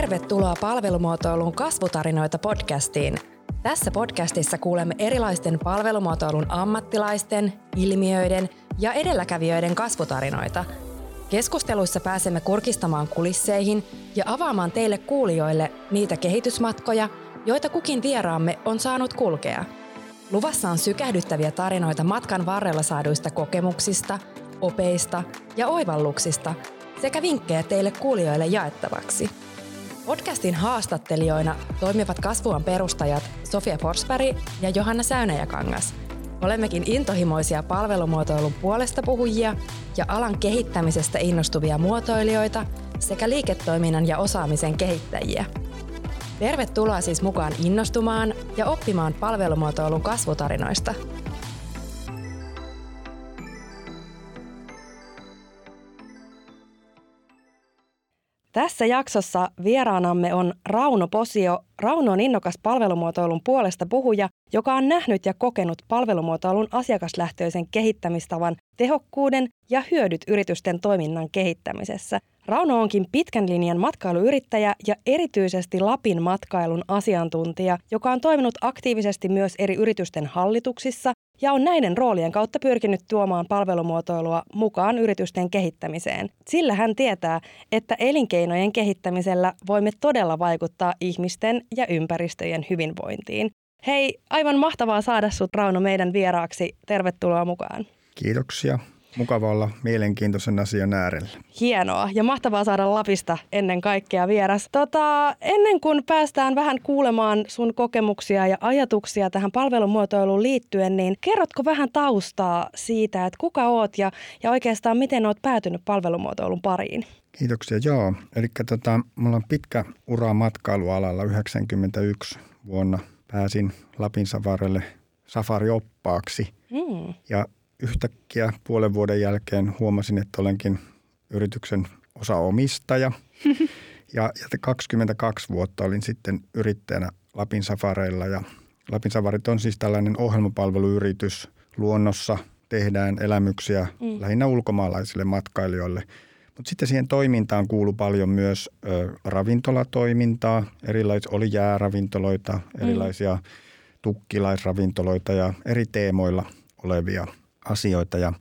Tervetuloa palvelumuotoilun kasvutarinoita podcastiin. Tässä podcastissa kuulemme erilaisten palvelumuotoilun ammattilaisten, ilmiöiden ja edelläkävijöiden kasvutarinoita. Keskusteluissa pääsemme kurkistamaan kulisseihin ja avaamaan teille kuulijoille niitä kehitysmatkoja, joita kukin vieraamme on saanut kulkea. Luvassa on sykähdyttäviä tarinoita matkan varrella saaduista kokemuksista, opeista ja oivalluksista sekä vinkkejä teille kuulijoille jaettavaksi. Podcastin haastattelijoina toimivat kasvuan perustajat Sofia Forsberg ja Johanna Säynäjäkangas. Olemmekin intohimoisia palvelumuotoilun puolesta puhujia ja alan kehittämisestä innostuvia muotoilijoita sekä liiketoiminnan ja osaamisen kehittäjiä. Tervetuloa siis mukaan innostumaan ja oppimaan palvelumuotoilun kasvutarinoista – Tässä jaksossa vieraanamme on Rauno Posio. Rauno on innokas palvelumuotoilun puolesta puhuja, joka on nähnyt ja kokenut palvelumuotoilun asiakaslähtöisen kehittämistavan tehokkuuden ja hyödyt yritysten toiminnan kehittämisessä. Rauno onkin pitkän linjan matkailuyrittäjä ja erityisesti Lapin matkailun asiantuntija, joka on toiminut aktiivisesti myös eri yritysten hallituksissa ja on näiden roolien kautta pyrkinyt tuomaan palvelumuotoilua mukaan yritysten kehittämiseen. Sillä hän tietää, että elinkeinojen kehittämisellä voimme todella vaikuttaa ihmisten ja ympäristöjen hyvinvointiin. Hei, aivan mahtavaa saada sut Rauno meidän vieraaksi. Tervetuloa mukaan. Kiitoksia. Mukava olla mielenkiintoisen asian äärellä. Hienoa ja mahtavaa saada Lapista ennen kaikkea vieras. Tota, ennen kuin päästään vähän kuulemaan sun kokemuksia ja ajatuksia tähän palvelumuotoiluun liittyen, niin kerrotko vähän taustaa siitä, että kuka oot ja, ja oikeastaan miten oot päätynyt palvelumuotoilun pariin? Kiitoksia, joo. Eli tota, mulla on pitkä ura matkailualalla 91 vuonna. Pääsin Lapin safarelle safarioppaaksi. Mm. Ja yhtäkkiä puolen vuoden jälkeen huomasin, että olenkin yrityksen osaomistaja. Ja, ja 22 vuotta olin sitten yrittäjänä Lapin Safareilla ja Lapin Safarit on siis tällainen ohjelmapalveluyritys. Luonnossa tehdään elämyksiä mm. lähinnä ulkomaalaisille matkailijoille. Mutta sitten siihen toimintaan kuuluu paljon myös ö, ravintolatoimintaa. Erilaisia oli jääravintoloita, mm. erilaisia mm. tukkilaisravintoloita ja eri teemoilla olevia – asioita. Ja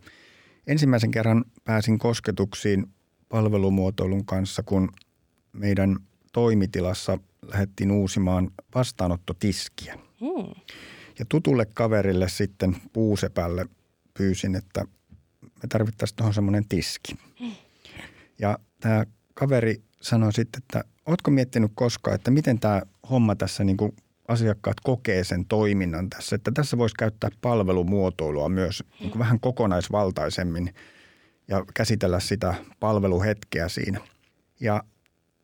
ensimmäisen kerran pääsin kosketuksiin palvelumuotoilun kanssa, kun meidän toimitilassa lähdettiin uusimaan vastaanottotiskiä. Hmm. Ja tutulle kaverille sitten puusepälle pyysin, että me tarvittaisiin tuohon semmoinen tiski. Hmm. Ja tämä kaveri sanoi sitten, että ootko miettinyt koskaan, että miten tämä homma tässä niin kuin asiakkaat kokee sen toiminnan tässä. Että tässä voisi käyttää palvelumuotoilua myös niin kuin vähän kokonaisvaltaisemmin ja käsitellä sitä palveluhetkeä siinä. Ja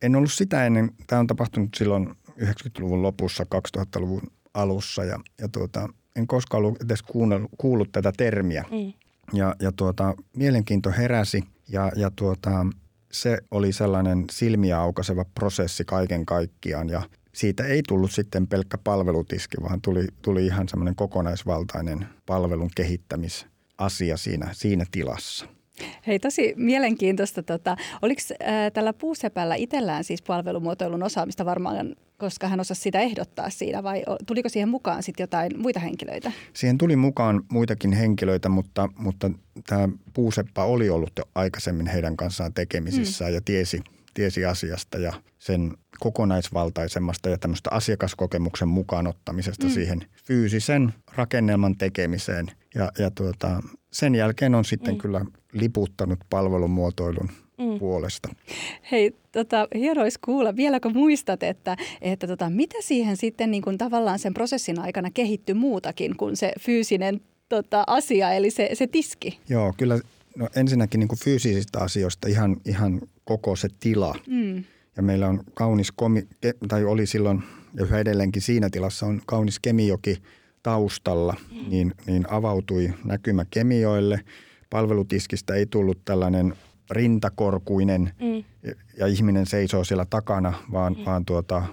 en ollut sitä ennen, tämä on tapahtunut silloin 90-luvun lopussa, 2000-luvun alussa ja, ja tuota, en koskaan ollut edes kuunnellut, kuullut tätä termiä. Mm. Ja, ja tuota, mielenkiinto heräsi ja, ja tuota, se oli sellainen silmiä aukaiseva prosessi kaiken kaikkiaan ja siitä ei tullut sitten pelkkä palvelutiski, vaan tuli, tuli ihan semmoinen kokonaisvaltainen palvelun kehittämisasia siinä, siinä tilassa. Hei, tosi mielenkiintoista. Tota, oliko äh, tällä puusepällä itsellään siis palvelumuotoilun osaamista varmaan, koska hän osasi sitä ehdottaa siinä vai tuliko siihen mukaan sitten jotain muita henkilöitä? Siihen tuli mukaan muitakin henkilöitä, mutta, mutta tämä puuseppä oli ollut jo aikaisemmin heidän kanssaan tekemisissä mm. ja tiesi, tiesi asiasta ja sen kokonaisvaltaisemmasta ja tämmöistä asiakaskokemuksen mukaan ottamisesta mm. siihen fyysisen rakennelman tekemiseen. Ja, ja tuota, sen jälkeen on sitten mm. kyllä liputtanut palvelumuotoilun mm. puolesta. Hei, tota, hieno olisi kuulla. Vieläkö muistat, että, että tota, mitä siihen sitten niin kuin tavallaan sen prosessin aikana kehittyi muutakin kuin se fyysinen tota, asia, eli se, se tiski? Joo, kyllä no ensinnäkin niin kuin fyysisistä asioista ihan, ihan koko se tila. Mm ja meillä on kaunis, komi, tai oli silloin ja yhä edelleenkin siinä tilassa on kaunis Kemijoki taustalla, niin, niin avautui näkymä Kemioille. Palvelutiskistä ei tullut tällainen rintakorkuinen mm. ja, ja ihminen seisoo siellä takana, vaan, mm. vaan tuota,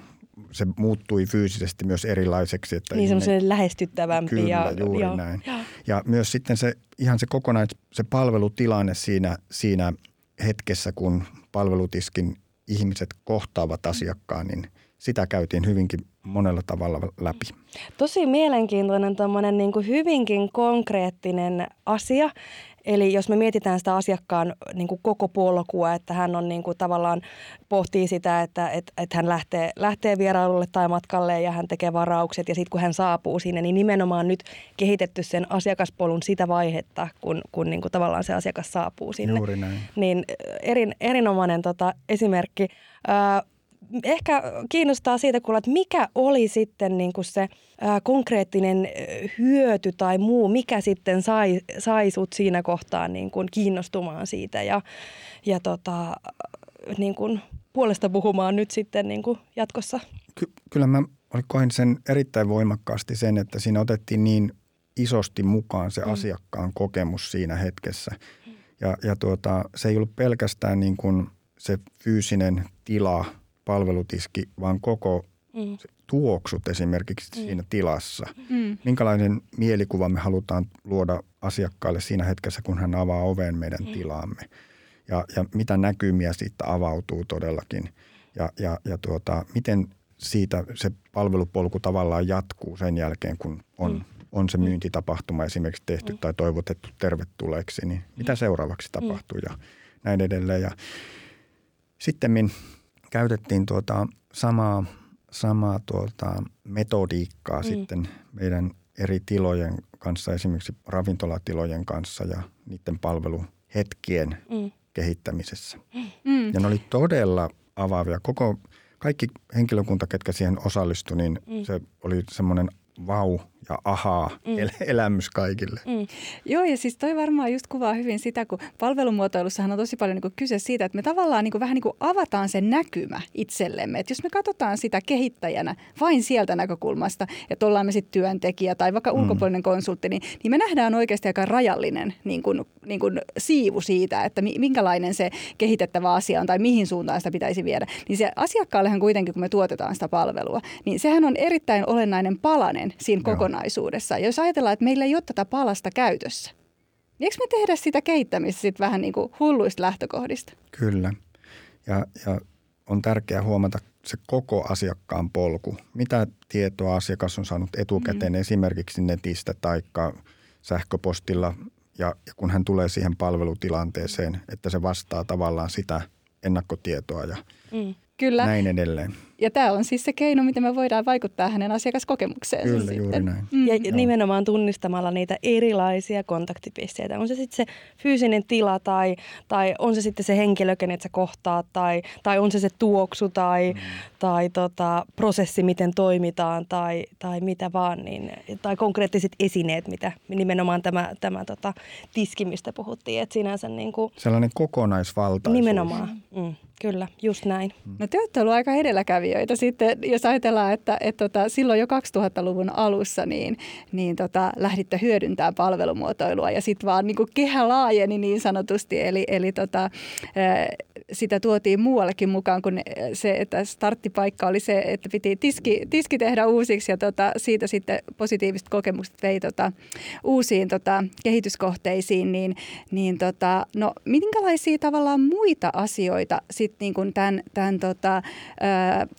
se muuttui fyysisesti myös erilaiseksi. Että niin semmoisen lähestyttävämpi. Kyllä, ja, juuri joo, näin. Ja. ja myös sitten se ihan se kokonais, se palvelutilanne siinä, siinä hetkessä, kun palvelutiskin ihmiset kohtaavat asiakkaan, niin sitä käytiin hyvinkin monella tavalla läpi. Tosi mielenkiintoinen tämmöinen niin hyvinkin konkreettinen asia. Eli jos me mietitään sitä asiakkaan niin kuin koko polkua, että hän on niin kuin tavallaan pohtii sitä, että, että, että hän lähtee, lähtee vierailulle tai matkalle ja hän tekee varaukset ja sitten kun hän saapuu sinne, niin nimenomaan nyt kehitetty sen asiakaspolun sitä vaihetta, kun, kun niin kuin tavallaan se asiakas saapuu sinne. Juuri näin. Niin erin, erinomainen tota, esimerkki. Ää, ehkä kiinnostaa siitä kuulla, että mikä oli sitten niin kuin se ää, konkreettinen hyöty tai muu, mikä sitten sai, sai sut siinä kohtaa niin kuin kiinnostumaan siitä ja, ja tota, niin kuin puolesta puhumaan nyt sitten niin kuin jatkossa? Ky- kyllä mä koin sen erittäin voimakkaasti sen, että siinä otettiin niin isosti mukaan se mm. asiakkaan kokemus siinä hetkessä. Ja, ja tuota, se ei ollut pelkästään niin kuin se fyysinen tila – palvelutiski, vaan koko mm. tuoksut esimerkiksi mm. siinä tilassa. Mm. Minkälainen mielikuva me halutaan luoda asiakkaalle siinä hetkessä, kun hän avaa oven meidän mm. tilaamme. Ja, ja mitä näkymiä siitä avautuu todellakin. Ja, ja, ja tuota, miten siitä se palvelupolku tavallaan jatkuu sen jälkeen, kun on, mm. on se mm. myyntitapahtuma esimerkiksi tehty mm. tai toivotettu tervetulleeksi, niin mitä seuraavaksi mm. tapahtuu ja näin edelleen. Ja sitten käytettiin tuota samaa, samaa tuota metodiikkaa mm. sitten meidän eri tilojen kanssa, esimerkiksi ravintolatilojen kanssa ja niiden palveluhetkien mm. kehittämisessä. Mm. Ja ne oli todella avaavia. Koko, kaikki henkilökunta, ketkä siihen osallistui, niin mm. se oli semmoinen vau ja ahaa mm. el- elämys kaikille. Mm. Joo ja siis toi varmaan just kuvaa hyvin sitä, kun palvelumuotoilussahan on tosi paljon niin kuin kyse siitä, että me tavallaan niin kuin vähän niin kuin avataan se näkymä itsellemme. Että jos me katsotaan sitä kehittäjänä vain sieltä näkökulmasta, että ollaan me sitten työntekijä tai vaikka mm. ulkopuolinen konsultti, niin, niin me nähdään oikeasti aika rajallinen niin kuin, niin kuin siivu siitä, että minkälainen se kehitettävä asia on tai mihin suuntaan sitä pitäisi viedä. Niin se asiakkaallehan kuitenkin, kun me tuotetaan sitä palvelua, niin sehän on erittäin olennainen palanen siinä kokonaisuudessa kokonaisuudessa. Ja jos ajatellaan, että meillä ei ole tätä palasta käytössä, niin eikö me tehdä sitä kehittämistä sitten vähän niin kuin hulluista lähtökohdista? Kyllä. Ja, ja on tärkeää huomata se koko asiakkaan polku. Mitä tietoa asiakas on saanut etukäteen mm. esimerkiksi netistä tai sähköpostilla ja, ja kun hän tulee siihen palvelutilanteeseen, että se vastaa tavallaan sitä ennakkotietoa ja mm. Kyllä. näin edelleen. Ja tämä on siis se keino, miten me voidaan vaikuttaa hänen asiakaskokemukseen. Kyllä, sitten. juuri näin. Mm. Ja Joo. nimenomaan tunnistamalla niitä erilaisia kontaktipisteitä. On se sitten se fyysinen tila tai, tai on se sitten se henkilö, kenet sä kohtaat tai, tai on se se tuoksu tai, mm. tai tota, prosessi, miten toimitaan tai, tai mitä vaan. Niin, tai konkreettiset esineet, mitä nimenomaan tämä, tämä tota, tiski, mistä puhuttiin. Et sinänsä niin kuin, Sellainen kokonaisvaltaisuus. Nimenomaan, mm, kyllä, just näin. No te olette ollut aika edelläkävijä tekijöitä sitten, jos ajatellaan, että, että tota, silloin jo 2000-luvun alussa niin, niin tota, lähditte hyödyntämään palvelumuotoilua ja sitten vaan niin kuin kehä laajeni niin sanotusti, eli, eli tota, sitä tuotiin muuallekin mukaan kuin se, että starttipaikka oli se, että piti tiski, tiski tehdä uusiksi ja tota, siitä sitten positiiviset kokemukset vei tota, uusiin tota, kehityskohteisiin, niin, niin tota, no, minkälaisia tavallaan muita asioita sitten niin kuin tämän, tämän tota,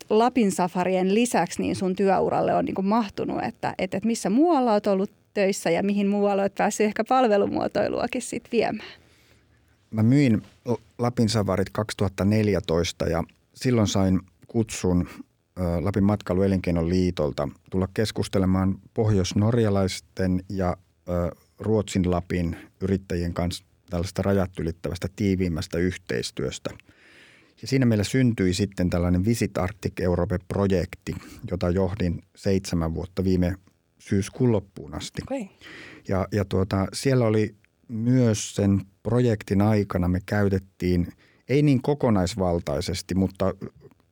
Lapin safarien lisäksi niin sun työuralle on niin kuin mahtunut, että, että, että missä muualla olet ollut töissä ja mihin muualla olet päässyt ehkä palvelumuotoiluakin sitten viemään? Mä myin Lapin savarit 2014 ja silloin sain kutsun Lapin matkailuelinkeinon liitolta tulla keskustelemaan pohjois-norjalaisten ja Ruotsin Lapin yrittäjien kanssa tällaista rajat ylittävästä tiiviimmästä yhteistyöstä – ja siinä meillä syntyi sitten tällainen Visit Arctic Europe-projekti, jota johdin seitsemän vuotta viime syyskuun loppuun asti. Okay. Ja, ja tuota, siellä oli myös sen projektin aikana me käytettiin, ei niin kokonaisvaltaisesti, mutta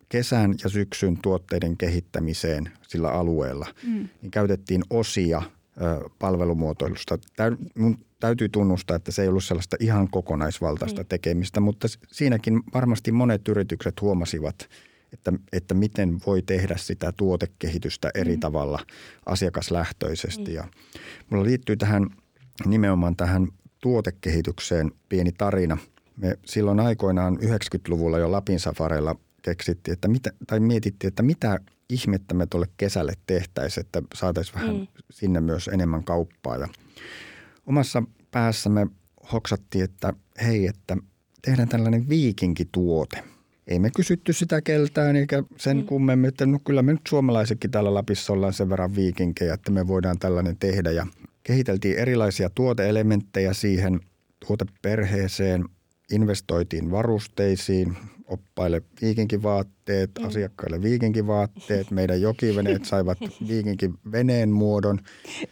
kesän ja syksyn tuotteiden kehittämiseen sillä alueella, mm. niin käytettiin osia palvelumuotoilusta. Mun täytyy tunnustaa, että se ei ollut sellaista ihan kokonaisvaltaista mm. tekemistä, mutta siinäkin varmasti monet yritykset huomasivat, että, että miten voi tehdä sitä tuotekehitystä eri mm. tavalla asiakaslähtöisesti. Mm. Ja mulla liittyy tähän nimenomaan tähän tuotekehitykseen pieni tarina. me silloin aikoinaan 90-luvulla jo Lapin safareilla keksittiin, että mitä, tai mietittiin, että mitä ihmettä me tuolle kesälle tehtäisiin, että saataisiin vähän mm. sinne myös enemmän kauppaa. Ja omassa päässämme hoksattiin, että hei, että tehdään tällainen viikinkituote. Ei me kysytty sitä keltään eikä sen mm. kummemmin, että no kyllä me nyt suomalaisetkin täällä Lapissa ollaan sen verran viikinkejä, että me voidaan tällainen tehdä. Ja kehiteltiin erilaisia tuoteelementtejä siihen tuoteperheeseen, investoitiin varusteisiin, oppaille viikinkivaatteet, mm. asiakkaille viikinkivaatteet. Meidän jokiveneet saivat viikinkiveneen muodon.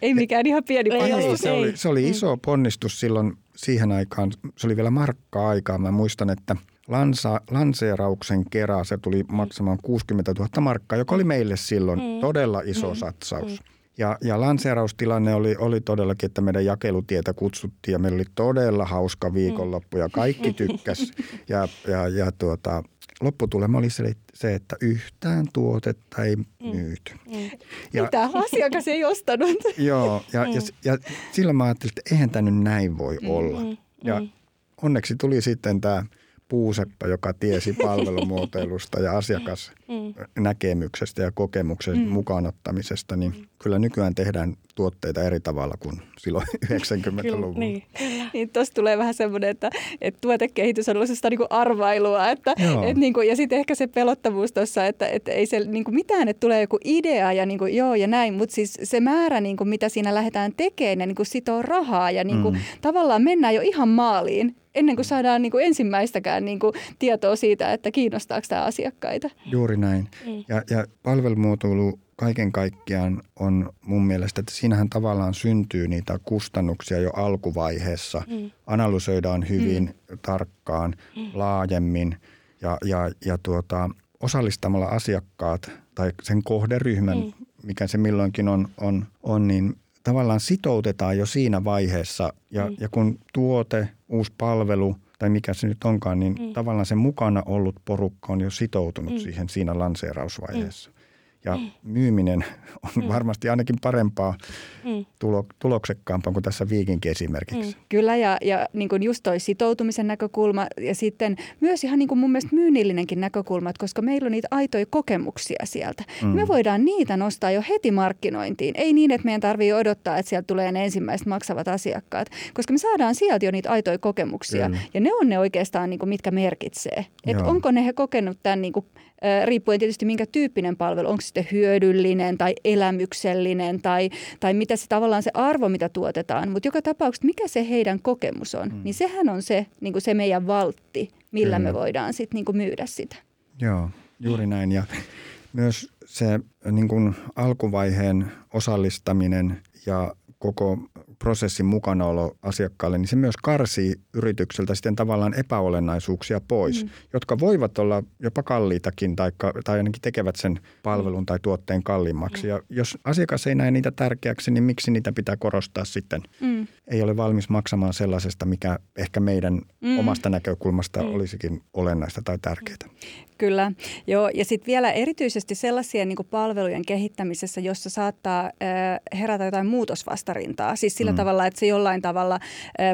Ei mikään ihan pieni Ei, se, oli, se oli iso ponnistus silloin siihen aikaan. Se oli vielä markka-aikaa. Mä muistan, että lansa, lanseerauksen kerran se tuli maksamaan 60 000 markkaa, joka oli meille silloin mm. todella iso mm. satsaus. Mm. Ja, ja lanseeraustilanne oli, oli todellakin, että meidän jakelutietä kutsuttiin ja meillä oli todella hauska viikonloppu ja kaikki tykkäs. Ja, ja, ja tuota, lopputulema oli se, se, että yhtään tuotetta ei mm. myyty. Mm. Ja, Mitä asiakas ei ostanut. Joo, ja, mm. ja, ja silloin mä ajattelin, että eihän tämä nyt näin voi mm. olla. Mm. Ja onneksi tuli sitten tämä – puuseppä, joka tiesi palvelumuotoilusta ja asiakasnäkemyksestä ja kokemuksen mm. mukaanottamisesta, niin kyllä nykyään tehdään tuotteita eri tavalla kuin silloin 90-luvulla. Niin, niin tuossa tulee vähän semmoinen, että, että tuotekehitys on sellaista niin arvailua. Että, että niin kuin, ja sitten ehkä se pelottavuus tuossa, että, että ei se niin kuin mitään, että tulee joku idea ja niin kuin, joo ja näin, mutta siis se määrä, niin kuin, mitä siinä lähdetään tekemään, niin kuin sitoo rahaa ja niin kuin, mm. tavallaan mennään jo ihan maaliin ennen kuin saadaan niin kuin ensimmäistäkään niin kuin tietoa siitä, että kiinnostaako tämä asiakkaita. Juuri näin. Mm. Ja, ja palvelumuotoilu kaiken kaikkiaan on mun mielestä, että siinähän tavallaan syntyy niitä kustannuksia jo alkuvaiheessa. Mm. Analysoidaan hyvin mm. tarkkaan, mm. laajemmin ja, ja, ja tuota, osallistamalla asiakkaat tai sen kohderyhmän, mm. mikä se milloinkin on, on, on niin tavallaan sitoutetaan jo siinä vaiheessa. Ja, mm. ja kun tuote, uusi palvelu tai mikä se nyt onkaan, niin mm. tavallaan se mukana ollut porukka on jo sitoutunut mm. siihen siinä lanseerausvaiheessa. Mm ja mm. myyminen on mm. varmasti ainakin parempaa mm. tulo, tuloksekkaampaa kuin tässä viikinkin esimerkiksi. Mm. Kyllä ja, ja niin kuin just toi sitoutumisen näkökulma ja sitten myös ihan niin kuin mun mielestä myynnillinenkin näkökulma, että koska meillä on niitä aitoja kokemuksia sieltä. Mm. Me voidaan niitä nostaa jo heti markkinointiin. Ei niin, että meidän tarvii odottaa, että sieltä tulee ne ensimmäiset maksavat asiakkaat, koska me saadaan sieltä jo niitä aitoja kokemuksia Kyllä. ja ne on ne oikeastaan, niin kuin, mitkä merkitsee. Että onko ne he kokenut tämän niin kuin, riippuen tietysti minkä tyyppinen palvelu, onko sitten hyödyllinen tai elämyksellinen tai, tai mitä se tavallaan se arvo, mitä tuotetaan. Mutta joka tapauksessa, mikä se heidän kokemus on, mm. niin sehän on se, niin kuin se meidän valtti, millä Kyllä. me voidaan sitten niin myydä sitä. Joo, juuri näin. Ja myös se niin kuin alkuvaiheen osallistaminen ja koko prosessin mukanaolo asiakkaalle, niin se myös karsii yritykseltä sitten tavallaan epäolennaisuuksia pois, mm. jotka voivat olla jopa kalliitakin tai, tai ainakin tekevät sen palvelun tai tuotteen kalliimmaksi. Mm. Ja jos asiakas ei näe niitä tärkeäksi, niin miksi niitä pitää korostaa sitten? Mm. Ei ole valmis maksamaan sellaisesta, mikä ehkä meidän mm. omasta näkökulmasta mm. olisikin olennaista tai tärkeää. Kyllä, joo. Ja sitten vielä erityisesti sellaisia niin palvelujen kehittämisessä, jossa saattaa äh, herätä jotain muutosvastarintaa. Siis sillä mm. tavalla, että se jollain tavalla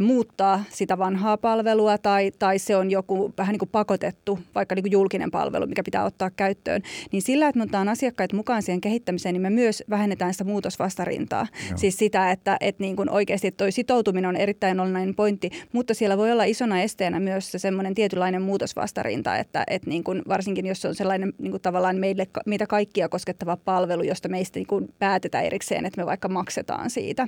muuttaa sitä vanhaa palvelua tai, tai se on joku vähän niin kuin pakotettu, vaikka niin kuin julkinen palvelu, mikä pitää ottaa käyttöön. Niin sillä, että me otetaan asiakkaita mukaan siihen kehittämiseen, niin me myös vähennetään sitä muutosvastarintaa. Joo. Siis sitä, että, että niin kuin oikeasti toi sitoutuminen on erittäin olennainen pointti, mutta siellä voi olla isona esteenä myös se semmoinen tietynlainen muutosvastarinta, että, että niin kuin varsinkin jos se on sellainen niin kuin tavallaan meille, meitä kaikkia koskettava palvelu, josta meistä niin kuin päätetään erikseen, että me vaikka maksetaan siitä.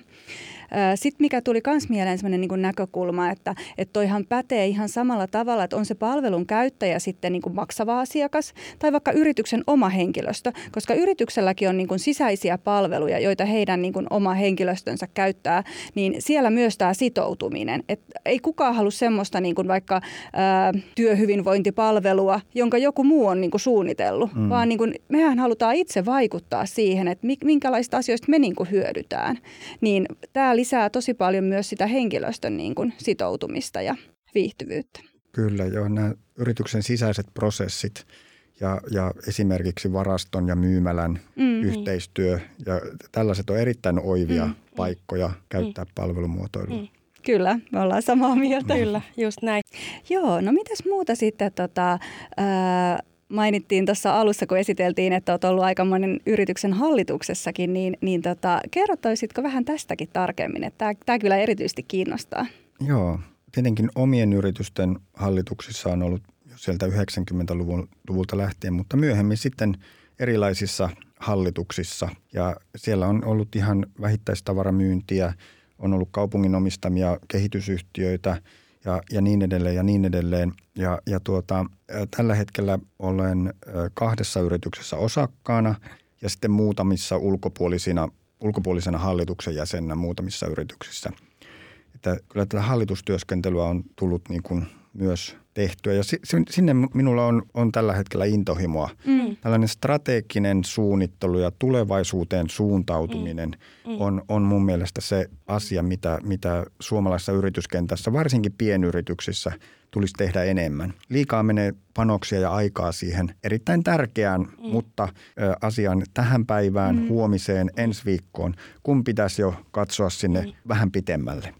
Sitten mikä tuli myös mieleen sellainen niin näkökulma, että, että toihan pätee ihan samalla tavalla, että on se palvelun käyttäjä sitten niin kuin maksava asiakas tai vaikka yrityksen oma henkilöstö, koska yritykselläkin on niin kuin sisäisiä palveluja, joita heidän niin kuin oma henkilöstönsä käyttää, niin siellä myös tämä sitoutuminen. Et ei kukaan halua semmoista niin kuin vaikka ää, työhyvinvointipalvelua, jonka joku muu on niin kuin suunnitellut, mm. vaan niin kuin, mehän halutaan itse vaikuttaa siihen, että minkälaista asioista me niin kuin hyödytään. Niin tämä lisää tosi paljon myös sitä henkilöstön niin kuin sitoutumista ja viihtyvyyttä. Kyllä, joo. Nämä yrityksen sisäiset prosessit ja, ja esimerkiksi varaston ja myymälän mm-hmm. yhteistyö ja tällaiset on erittäin oivia mm-hmm. paikkoja käyttää mm-hmm. palvelumuotoilua. Mm-hmm. Kyllä, me ollaan samaa mieltä. Kyllä, just näin. Joo, no mitäs muuta sitten tota, ää, mainittiin tuossa alussa, kun esiteltiin, että olet ollut aikamoinen yrityksen hallituksessakin, niin, niin tota, kerrottaisitko vähän tästäkin tarkemmin, tämä kyllä erityisesti kiinnostaa. Joo, tietenkin omien yritysten hallituksissa on ollut sieltä 90-luvulta lähtien, mutta myöhemmin sitten erilaisissa hallituksissa. Ja siellä on ollut ihan vähittäistavaramyyntiä, on ollut kaupungin omistamia kehitysyhtiöitä ja, ja niin edelleen ja niin edelleen. Ja, ja tuota, tällä hetkellä olen kahdessa yrityksessä osakkaana ja sitten muutamissa ulkopuolisina, ulkopuolisena hallituksen jäsenä muutamissa yrityksissä. Että kyllä tätä hallitustyöskentelyä on tullut niin kuin myös tehtyä. Ja sinne minulla on, on tällä hetkellä intohimoa. Mm. Tällainen strateginen suunnittelu ja tulevaisuuteen suuntautuminen mm. Mm. On, on mun mielestä se asia, mitä, mitä suomalaisessa yrityskentässä, varsinkin pienyrityksissä, tulisi tehdä enemmän. Liikaa menee panoksia ja aikaa siihen erittäin tärkeään, mm. mutta ä, asiaan tähän päivään, mm. huomiseen, ensi viikkoon, kun pitäisi jo katsoa sinne mm. vähän pitemmälle.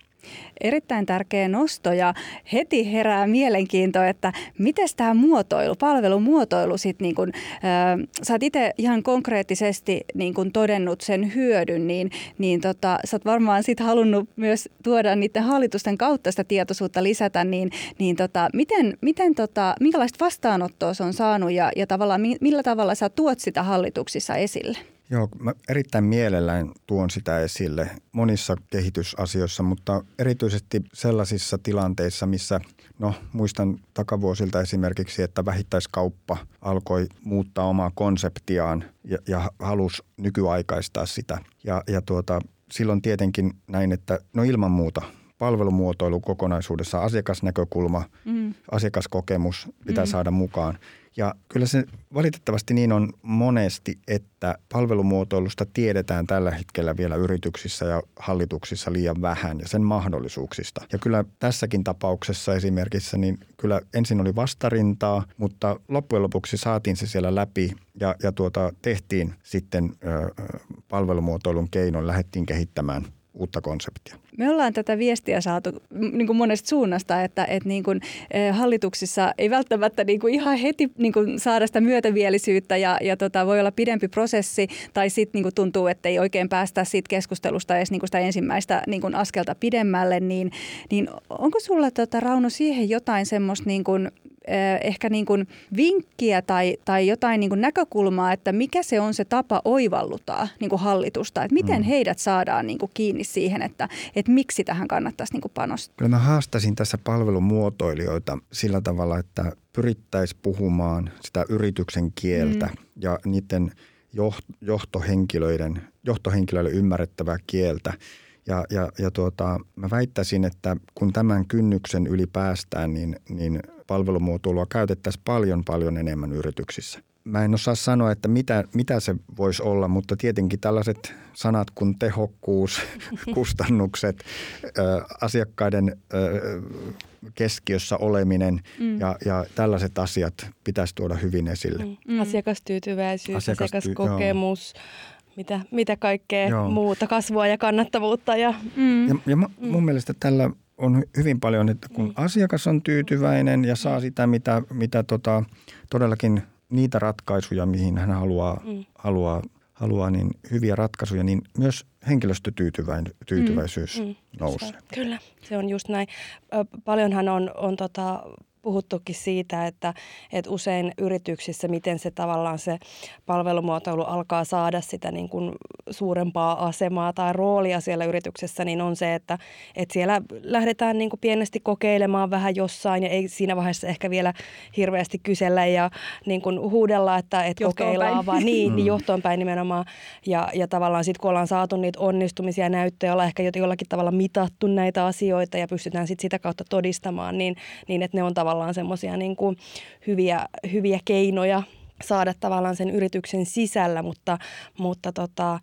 Erittäin tärkeä nosto ja heti herää mielenkiinto, että miten tämä muotoilu, palvelumuotoilu sitten niin kun, äh, sä oot itse ihan konkreettisesti niin kun todennut sen hyödyn, niin, niin tota, sä oot varmaan sitten halunnut myös tuoda niiden hallitusten kautta sitä tietoisuutta lisätä, niin, niin tota, miten, miten tota, minkälaista vastaanottoa se on saanut ja, ja tavallaan millä tavalla sä tuot sitä hallituksissa esille? Joo, mä erittäin mielellään tuon sitä esille monissa kehitysasioissa, mutta erityisesti sellaisissa tilanteissa, missä, no muistan takavuosilta esimerkiksi, että vähittäiskauppa alkoi muuttaa omaa konseptiaan ja, ja halusi nykyaikaistaa sitä. Ja, ja tuota, silloin tietenkin näin, että no ilman muuta palvelumuotoilu kokonaisuudessa, asiakasnäkökulma, mm. asiakaskokemus pitää mm. saada mukaan. Ja kyllä se valitettavasti niin on monesti, että palvelumuotoilusta tiedetään tällä hetkellä vielä yrityksissä ja hallituksissa liian vähän ja sen mahdollisuuksista. Ja kyllä tässäkin tapauksessa esimerkiksi, niin kyllä ensin oli vastarintaa, mutta loppujen lopuksi saatiin se siellä läpi ja, ja tuota, tehtiin sitten ö, palvelumuotoilun keinon, lähdettiin kehittämään uutta konseptia. Me ollaan tätä viestiä saatu niin kuin monesta suunnasta, että, että niin kuin, hallituksissa ei välttämättä niin kuin ihan heti niin kuin saada sitä myötävielisyyttä ja, ja tota, voi olla pidempi prosessi tai sitten niin tuntuu, että ei oikein päästä siitä keskustelusta edes niin kuin sitä ensimmäistä niin kuin askelta pidemmälle, niin, niin onko sulla tota, Rauno siihen jotain semmoista niin ehkä niin kuin vinkkiä tai, tai jotain niin kuin näkökulmaa, että mikä se on se tapa oivalluttaa niin kuin hallitusta, että miten mm. heidät saadaan niin kuin kiinni siihen, että, että miksi tähän kannattaisi niin kuin panostaa? Kyllä mä haastasin tässä palvelumuotoilijoita sillä tavalla, että pyrittäisiin puhumaan sitä yrityksen kieltä mm. ja niiden johtohenkilöiden, johtohenkilöille ymmärrettävää kieltä. Ja, ja, ja tuota, mä väittäisin, että kun tämän kynnyksen yli päästään, niin, niin palvelumuotoilua käytettäisiin paljon paljon enemmän yrityksissä. Mä en osaa sanoa, että mitä, mitä se voisi olla, mutta tietenkin tällaiset sanat kuin tehokkuus, kustannukset, asiakkaiden keskiössä oleminen mm. ja, ja tällaiset asiat pitäisi tuoda hyvin esille. Mm. Mm. Asiakastyytyväisyys, Asiakasty- asiakaskokemus, joo. mitä, mitä kaikkea joo. muuta, kasvua ja kannattavuutta. Ja, mm. ja, ja mun mm. mielestä tällä on hyvin paljon, että kun mm. asiakas on tyytyväinen ja saa sitä, mitä, mitä tota, todellakin niitä ratkaisuja, mihin hän haluaa, mm. haluaa, haluaa, niin hyviä ratkaisuja, niin myös henkilöstötyytyväisyys mm. nousee. Kyllä, se on just näin. Paljonhan on, on tota, puhuttukin siitä, että, että usein yrityksissä, miten se tavallaan se palvelumuotoilu alkaa saada sitä niin kuin suurempaa asemaa tai roolia siellä yrityksessä, niin on se, että, että siellä lähdetään niin kuin pienesti kokeilemaan vähän jossain ja ei siinä vaiheessa ehkä vielä hirveästi kysellä ja niin kuin huudella, että, että kokeillaan, päin. vaan niin, niin mm. johtoon päin nimenomaan. Ja, ja tavallaan sitten kun ollaan saatu niitä onnistumisia ja näyttöjä, ollaan ehkä jollakin tavalla mitattu näitä asioita ja pystytään sitten sitä kautta todistamaan, niin, niin että ne on tavallaan tavallaan semmoisia niin hyviä, hyviä keinoja saada tavallaan sen yrityksen sisällä, mutta, mutta tota,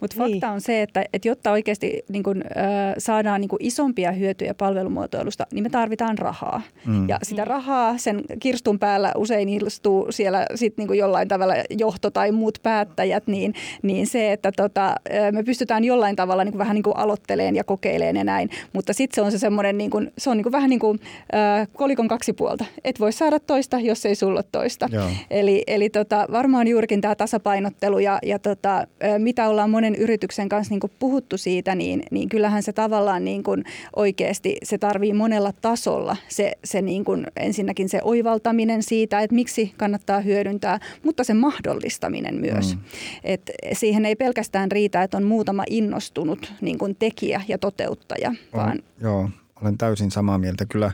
Mutta fakta niin. on se, että, että jotta oikeasti niin kun, äh, saadaan niin kun isompia hyötyjä palvelumuotoilusta, niin me tarvitaan rahaa. Mm. Ja sitä rahaa sen kirstun päällä usein istuu siellä sit niin jollain tavalla johto tai muut päättäjät, niin, niin se, että tota, me pystytään jollain tavalla niin vähän niin aloitteleen ja kokeileen ja näin. Mutta sitten se on se semmoinen, niin kun, se on niin vähän niin kuin äh, kolikon kaksi puolta. Et voi saada toista, jos ei sulla toista. Joo. Eli, eli tota, varmaan juurikin tämä tasapainottelu ja, ja tota, mitä ollaan monen yrityksen kanssa niin puhuttu siitä, niin, niin kyllähän se tavallaan niin kuin oikeasti se tarvii monella tasolla se, se niin kuin ensinnäkin se oivaltaminen siitä, että miksi kannattaa hyödyntää, mutta se mahdollistaminen myös. Mm. Et siihen ei pelkästään riitä, että on muutama innostunut niin kuin tekijä ja toteuttaja. On, vaan... Joo, olen täysin samaa mieltä. Kyllä,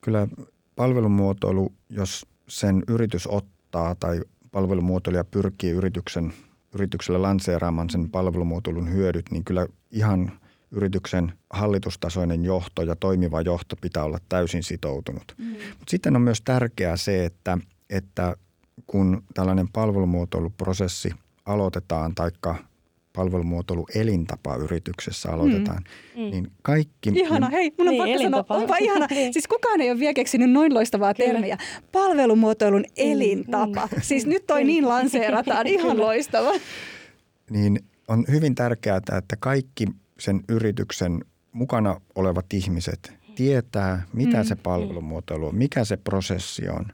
kyllä palvelumuotoilu, jos sen yritys ottaa tai palvelumuotoilija pyrkii yrityksen, yritykselle lanseeraamaan sen palvelumuotoilun hyödyt, niin kyllä ihan yrityksen hallitustasoinen johto ja toimiva johto pitää olla täysin sitoutunut. Mm. Mutta sitten on myös tärkeää se, että, että kun tällainen palvelumuotoiluprosessi aloitetaan, taikka palvelumuotoilu elintapa yrityksessä aloitetaan, mm. mm. niin kaikki... Ihana, hei, mun on niin, pakko elintapa. sanoa, onpa ihana. niin. Siis kukaan ei ole vielä keksinyt noin loistavaa Kyllä. termiä. Palvelumuotoilun mm, elintapa. Mm. Siis nyt toi niin lanseerataan, ihan loistava. Niin on hyvin tärkeää, että kaikki sen yrityksen mukana olevat ihmiset tietää, mitä mm. se palvelumuotoilu on, mikä se prosessi on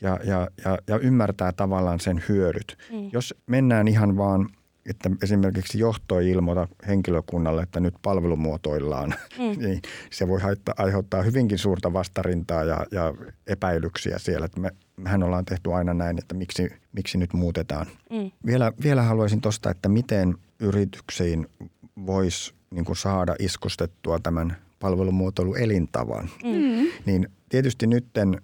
ja, ja, ja, ja ymmärtää tavallaan sen hyödyt. Mm. Jos mennään ihan vaan – että esimerkiksi johto ei ilmoita henkilökunnalle, että nyt palvelumuotoillaan, mm. niin se voi haittaa, aiheuttaa hyvinkin suurta vastarintaa ja, ja epäilyksiä siellä. Että me, mehän ollaan tehty aina näin, että miksi, miksi nyt muutetaan. Mm. Vielä, vielä haluaisin tuosta, että miten yrityksiin voisi niin saada iskustettua tämän palvelumuotoilu elintavan. Mm. Niin tietysti nytten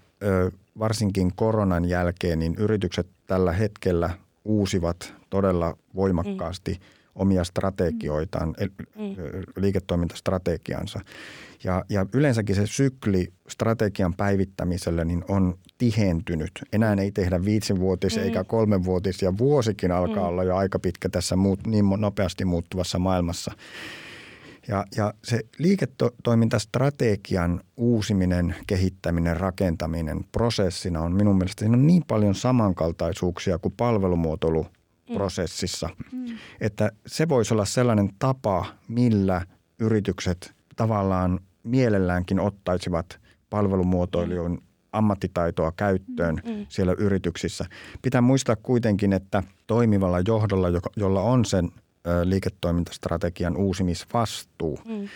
varsinkin koronan jälkeen, niin yritykset tällä hetkellä uusivat todella voimakkaasti mm. omia strategioitaan, mm. liiketoimintastrategiansa. Ja, ja yleensäkin se sykli strategian päivittämiselle niin on tihentynyt. Enää ei tehdä viisivuotis mm. eikä kolmenvuotis ja vuosikin alkaa mm. olla jo aika pitkä tässä muut, niin nopeasti muuttuvassa maailmassa. Ja, ja se liiketoimintastrategian uusiminen, kehittäminen, rakentaminen prosessina on minun mielestä siinä on niin paljon samankaltaisuuksia kuin palvelumuotoilu prosessissa. Mm. Että se voisi olla sellainen tapa, millä yritykset tavallaan mielelläänkin ottaisivat palvelumuotoilijoiden ammattitaitoa käyttöön mm. mm. siellä yrityksissä. Pitää muistaa kuitenkin, että toimivalla johdolla, jolla on sen liiketoimintastrategian uusimisvastuu mm.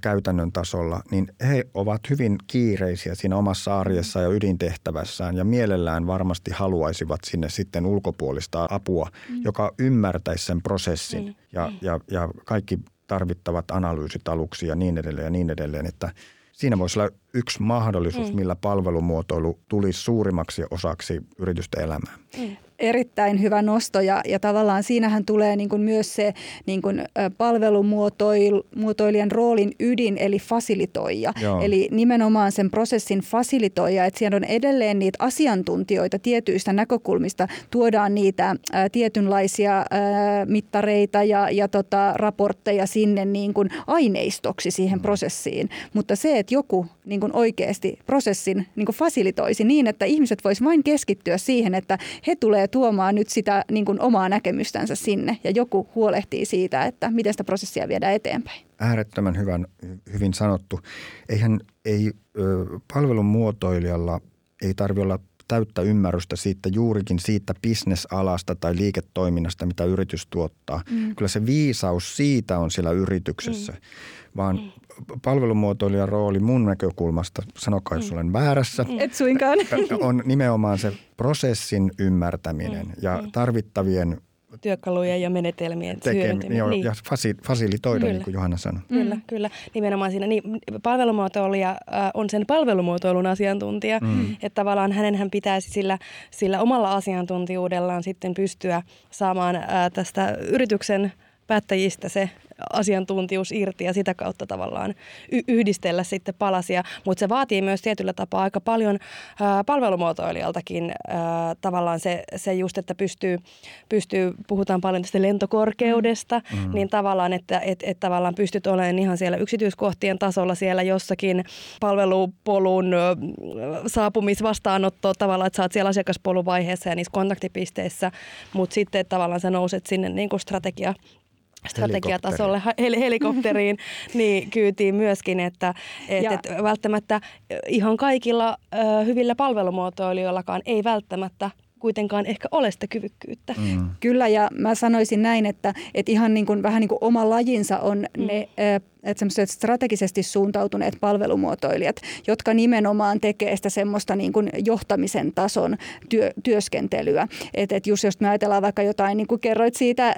käytännön tasolla, niin he ovat hyvin kiireisiä siinä omassa arjessa ja ydintehtävässään ja mielellään varmasti haluaisivat sinne sitten ulkopuolista apua, mm. joka ymmärtäisi sen prosessin mm. ja, ja, ja kaikki tarvittavat analyysit aluksi ja niin edelleen ja niin edelleen, että siinä voisi olla yksi mahdollisuus, mm. millä palvelumuotoilu tulisi suurimmaksi osaksi yritysten elämää. Mm erittäin hyvä nosto ja, ja tavallaan siinähän tulee niin kuin myös se niin kuin palvelumuotoilijan roolin ydin eli fasilitoija. Joo. Eli nimenomaan sen prosessin fasilitoija, että siellä on edelleen niitä asiantuntijoita tietyistä näkökulmista, tuodaan niitä ää, tietynlaisia ää, mittareita ja, ja tota, raportteja sinne niin kuin aineistoksi siihen mm. prosessiin. Mutta se, että joku niin kuin oikeasti prosessin niin kuin fasilitoisi niin, että ihmiset voisivat vain keskittyä siihen, että he tulee tuomaan nyt sitä niin kuin omaa näkemystänsä sinne ja joku huolehtii siitä, että miten sitä prosessia viedään eteenpäin. Äärettömän hyvän, hyvin sanottu. Eihän ei, palvelun muotoilijalla ei tarvitse olla täyttä ymmärrystä siitä juurikin siitä bisnesalasta tai liiketoiminnasta, mitä yritys tuottaa. Mm. Kyllä se viisaus siitä on siellä yrityksessä, mm. vaan mm palvelumuotoilijan rooli mun näkökulmasta, sanokaa jos mm. olen väärässä. Mm. Et suinkaan. On nimenomaan se prosessin ymmärtäminen mm. ja tarvittavien työkalujen ja menetelmien tekeminen. Joo, niin. Ja fasi, fasilitoida, kyllä. niin kuin Johanna sanoi. Kyllä, mm. kyllä. Nimenomaan siinä niin, palvelumuotoilija äh, on sen palvelumuotoilun asiantuntija. Mm. Että tavallaan hänenhän pitäisi sillä, sillä omalla asiantuntijuudellaan sitten pystyä saamaan äh, tästä yrityksen päättäjistä se asiantuntijuus irti ja sitä kautta tavallaan y- yhdistellä sitten palasia. Mutta se vaatii myös tietyllä tapaa aika paljon ää, palvelumuotoilijaltakin ää, tavallaan se, se just, että pystyy, pystyy, puhutaan paljon tästä lentokorkeudesta, mm. niin tavallaan, että et, et tavallaan pystyt olemaan ihan siellä yksityiskohtien tasolla siellä jossakin palvelupolun saapumisvastaanotto tavallaan, että sä oot siellä asiakaspoluvaiheessa ja niissä kontaktipisteissä, mutta sitten tavallaan sä nouset sinne niin kuin strategia strategiatasolle hel- helikopteriin niin kyytiin myöskin, että et, ja. et välttämättä ihan kaikilla ö, hyvillä palvelumuotoilijoillakaan ei välttämättä kuitenkaan ehkä ole sitä kyvykkyyttä. Mm. Kyllä, ja mä sanoisin näin, että, että ihan niin kuin, vähän niin kuin oma lajinsa on mm. ne että semmoiset strategisesti suuntautuneet palvelumuotoilijat, jotka nimenomaan tekee sitä semmoista niin kuin johtamisen tason työ, työskentelyä. Että et just jos me ajatellaan vaikka jotain, niin kuin kerroit siitä ää,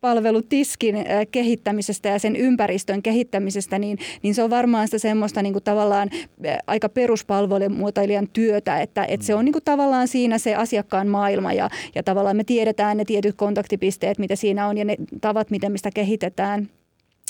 palvelutiskin ää, kehittämisestä ja sen ympäristön kehittämisestä, niin, niin se on varmaan sitä semmoista niin kuin tavallaan ää, aika peruspalvelumuotoilijan työtä, että et se on niin kuin tavallaan siinä se asiakkaan maailma ja, ja tavallaan me tiedetään ne tietyt kontaktipisteet, mitä siinä on ja ne tavat, miten me sitä kehitetään –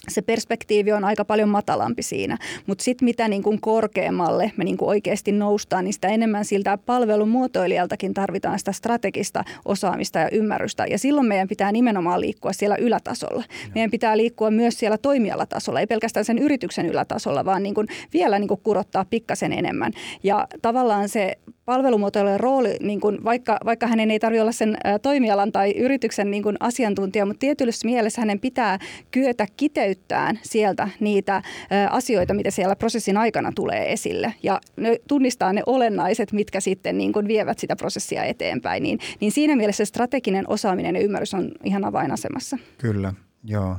se perspektiivi on aika paljon matalampi siinä. Mutta sitten mitä niin kuin korkeammalle me niin kuin oikeasti noustaan, niin sitä enemmän siltä palvelumuotoilijaltakin tarvitaan sitä strategista osaamista ja ymmärrystä. Ja silloin meidän pitää nimenomaan liikkua siellä ylätasolla. Meidän pitää liikkua myös siellä toimialatasolla, ei pelkästään sen yrityksen ylätasolla, vaan niin kuin vielä niin kuin kurottaa pikkasen enemmän. Ja tavallaan se palvelumuotoilijan rooli, niin kuin vaikka, vaikka hänen ei tarvitse olla sen toimialan tai yrityksen niin kuin asiantuntija, mutta tietyssä mielessä hänen pitää kyetä kiteyttämään sieltä niitä asioita, mitä siellä prosessin aikana tulee esille ja ne, tunnistaa ne olennaiset, mitkä sitten niin kuin vievät sitä prosessia eteenpäin. Niin, niin siinä mielessä strateginen osaaminen ja ymmärrys on ihan avainasemassa. Kyllä, joo.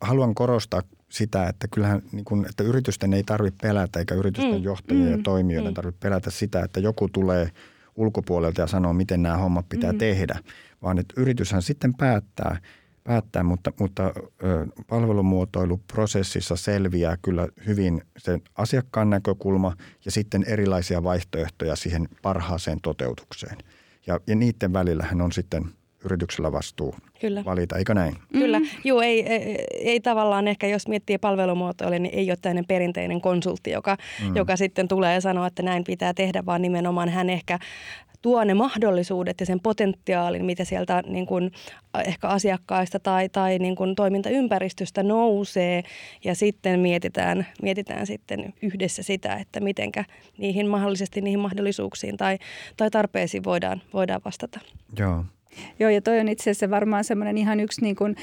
Haluan korostaa sitä, että kyllähän niin kuin, että yritysten ei tarvitse pelätä eikä yritysten mm, johtajien mm, ja toimijoiden mm. tarvitse pelätä sitä, että joku tulee ulkopuolelta ja sanoo, miten nämä hommat pitää mm. tehdä, vaan että yrityshän sitten päättää, päättää mutta, mutta ö, palvelumuotoiluprosessissa selviää kyllä hyvin sen asiakkaan näkökulma ja sitten erilaisia vaihtoehtoja siihen parhaaseen toteutukseen. Ja, ja niiden välillähän on sitten – yrityksellä vastuu Kyllä. valita, eikö näin? Kyllä, mm. joo, ei, ei, ei tavallaan ehkä, jos miettii palvelumuotoille, niin ei ole tämmöinen perinteinen konsultti, joka, mm. joka sitten tulee ja sanoo, että näin pitää tehdä, vaan nimenomaan hän ehkä tuo ne mahdollisuudet ja sen potentiaalin, mitä sieltä niin kuin ehkä asiakkaista tai, tai niin kuin toimintaympäristöstä nousee ja sitten mietitään, mietitään sitten yhdessä sitä, että mitenkä niihin mahdollisesti niihin mahdollisuuksiin tai, tai tarpeisiin voidaan, voidaan vastata. Joo. Joo, ja toi on itse asiassa varmaan semmoinen ihan yksi niin kuin,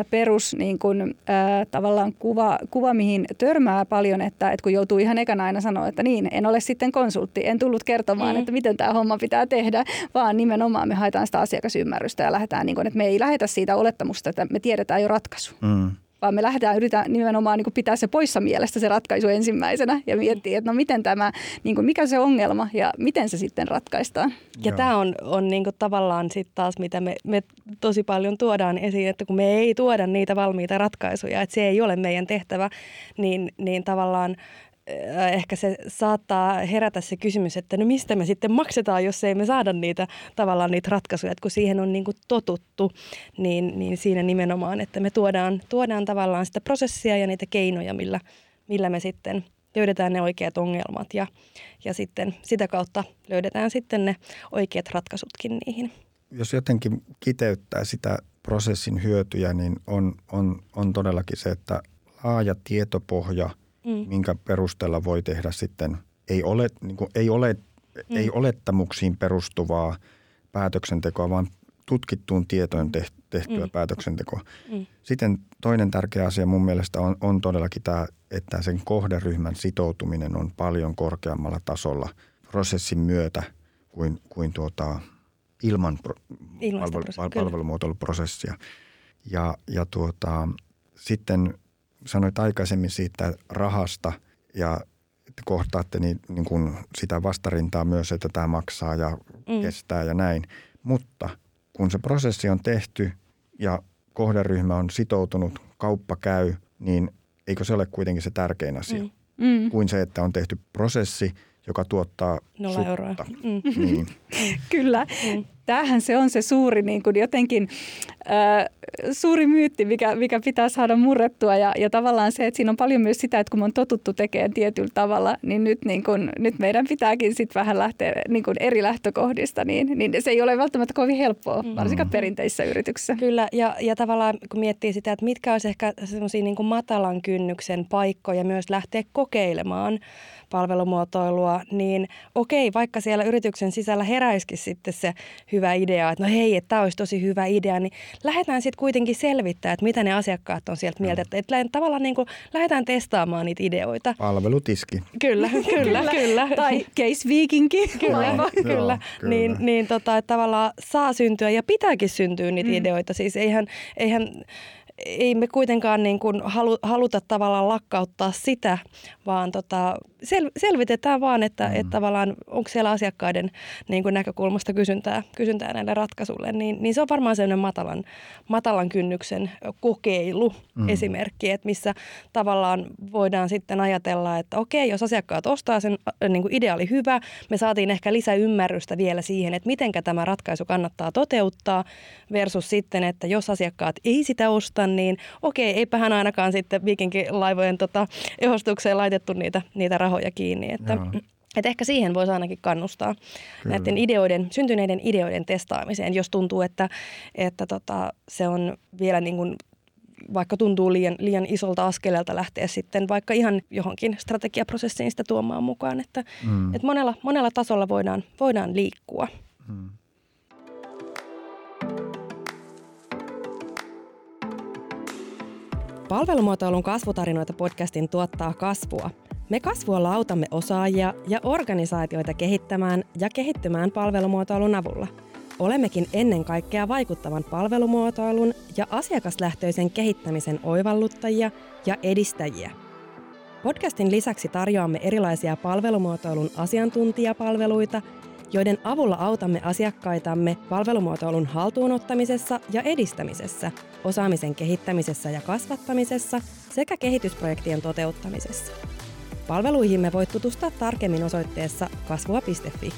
ä, perus niin kuin, ä, tavallaan kuva, kuva, mihin törmää paljon, että, että kun joutuu ihan ekana aina sanoa, että niin, en ole sitten konsultti, en tullut kertomaan, mm. että miten tämä homma pitää tehdä, vaan nimenomaan me haetaan sitä asiakasymmärrystä ja lähdetään, niin kuin, että me ei lähetä siitä olettamusta, että me tiedetään jo ratkaisu. Mm vaan me lähdetään yritetään nimenomaan niin kuin pitää se poissa mielestä se ratkaisu ensimmäisenä ja miettiä, että no miten tämä, niin kuin mikä se ongelma ja miten se sitten ratkaistaan. Ja Joo. tämä on, on niin kuin tavallaan sitten taas, mitä me, me tosi paljon tuodaan esiin, että kun me ei tuoda niitä valmiita ratkaisuja, että se ei ole meidän tehtävä, niin, niin tavallaan ehkä se saattaa herätä se kysymys, että no mistä me sitten maksetaan, jos ei me saada niitä tavallaan niitä ratkaisuja, että kun siihen on niin kuin totuttu, niin, niin siinä nimenomaan, että me tuodaan, tuodaan tavallaan sitä prosessia ja niitä keinoja, millä, millä me sitten löydetään ne oikeat ongelmat ja, ja sitten sitä kautta löydetään sitten ne oikeat ratkaisutkin niihin. Jos jotenkin kiteyttää sitä prosessin hyötyjä, niin on, on, on todellakin se, että laaja tietopohja – mm. minkä perusteella voi tehdä sitten, ei ole, niin kuin, ei ole mm. ei olettamuksiin perustuvaa päätöksentekoa, vaan tutkittuun tietoon tehtyä mm. päätöksentekoa. Mm. Sitten toinen tärkeä asia mun mielestä on, on todellakin tämä, että sen kohderyhmän sitoutuminen on paljon korkeammalla tasolla prosessin myötä kuin, kuin tuota, ilman pro, palvelu, palvelumuotoiluprosessia. Ja, ja tuota, sitten sanoit aikaisemmin siitä rahasta ja että kohtaatte niin, niin kuin sitä vastarintaa myös, että tämä maksaa ja mm. kestää ja näin. Mutta kun se prosessi on tehty ja kohderyhmä on sitoutunut, kauppa käy, niin eikö se ole kuitenkin se tärkein asia? Mm. Mm. Kuin se, että on tehty prosessi, joka tuottaa Nolla euroa. Mm. Niin. Kyllä. Mm. Tämähän se on se suuri niin kuin jotenkin äh, suuri myytti, mikä, mikä pitää saada murrettua ja, ja tavallaan se, että siinä on paljon myös sitä, että kun me on totuttu tekemään tietyllä tavalla, niin nyt, niin kuin, nyt meidän pitääkin sitten vähän lähteä niin kuin eri lähtökohdista, niin, niin se ei ole välttämättä kovin helppoa, mm. varsinkaan perinteisissä yrityksissä. Kyllä, ja, ja tavallaan kun miettii sitä, että mitkä olisi ehkä semmoisia niin matalan kynnyksen paikkoja myös lähteä kokeilemaan, palvelumuotoilua, niin okei, vaikka siellä yrityksen sisällä heräisikin sitten se hyvä idea, että no hei, että tämä olisi tosi hyvä idea, niin lähdetään sitten kuitenkin selvittää, että mitä ne asiakkaat on sieltä mieltä. Että, että tavallaan niin kuin lähdetään testaamaan niitä ideoita. Palvelutiski. Kyllä, kyllä, kyllä. Tai case weekinkin. Kyllä, no, kyllä. Joo, kyllä. Niin, niin tota, että tavallaan saa syntyä ja pitääkin syntyä niitä mm. ideoita. Siis eihän, eihän ei me kuitenkaan niin kuin halu, haluta tavallaan lakkauttaa sitä, vaan tota, sel, selvitetään vaan, että, mm. että tavallaan onko siellä asiakkaiden niin kuin näkökulmasta kysyntää, kysyntää näille ratkaisuille, niin, niin se on varmaan sellainen matalan, matalan kynnyksen kokeilu mm. esimerkki, että missä tavallaan voidaan sitten ajatella, että okei, jos asiakkaat ostaa sen niin kuin ideaali hyvä, me saatiin ehkä lisäymmärrystä vielä siihen, että miten tämä ratkaisu kannattaa toteuttaa versus sitten, että jos asiakkaat ei sitä osta, niin okei, eipähän ainakaan sitten viikinkin laivojen tota, ehostukseen laitettu niitä, niitä rahoja kiinni. Että, että ehkä siihen voisi ainakin kannustaa Kyllä. näiden ideoiden, syntyneiden ideoiden testaamiseen, jos tuntuu, että, että tota, se on vielä niin kuin vaikka tuntuu liian, liian isolta askeleelta lähteä sitten vaikka ihan johonkin strategiaprosessiin sitä tuomaan mukaan. Että, mm. että monella, monella tasolla voidaan, voidaan liikkua. Mm. Palvelumuotoilun kasvutarinoita podcastin tuottaa kasvua. Me kasvualla autamme osaajia ja organisaatioita kehittämään ja kehittymään palvelumuotoilun avulla. Olemmekin ennen kaikkea vaikuttavan palvelumuotoilun ja asiakaslähtöisen kehittämisen oivalluttajia ja edistäjiä. Podcastin lisäksi tarjoamme erilaisia palvelumuotoilun asiantuntijapalveluita – joiden avulla autamme asiakkaitamme palvelumuotoilun haltuunottamisessa ja edistämisessä, osaamisen kehittämisessä ja kasvattamisessa sekä kehitysprojektien toteuttamisessa. Palveluihimme voit tutustua tarkemmin osoitteessa kasvua.fi.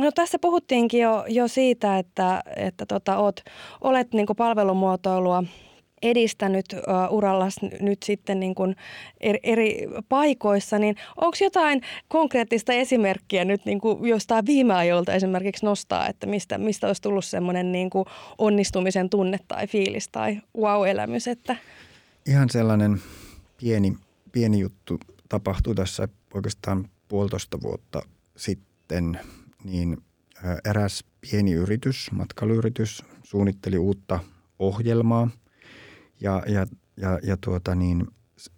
No tässä puhuttiinkin jo, jo siitä, että, että tota, oot, olet niin palvelumuotoilua edistänyt uh, urallas nyt sitten niin kuin eri, eri paikoissa, niin onko jotain konkreettista esimerkkiä nyt niin kuin jostain viime ajoilta esimerkiksi nostaa, että mistä, mistä olisi tullut semmoinen niin kuin onnistumisen tunne tai fiilis tai wow-elämys? Että... Ihan sellainen pieni, pieni juttu tapahtui tässä oikeastaan puolitoista vuotta sitten, niin eräs pieni yritys, matkailuyritys, suunnitteli uutta ohjelmaa – ja, ja, ja, ja tuota niin,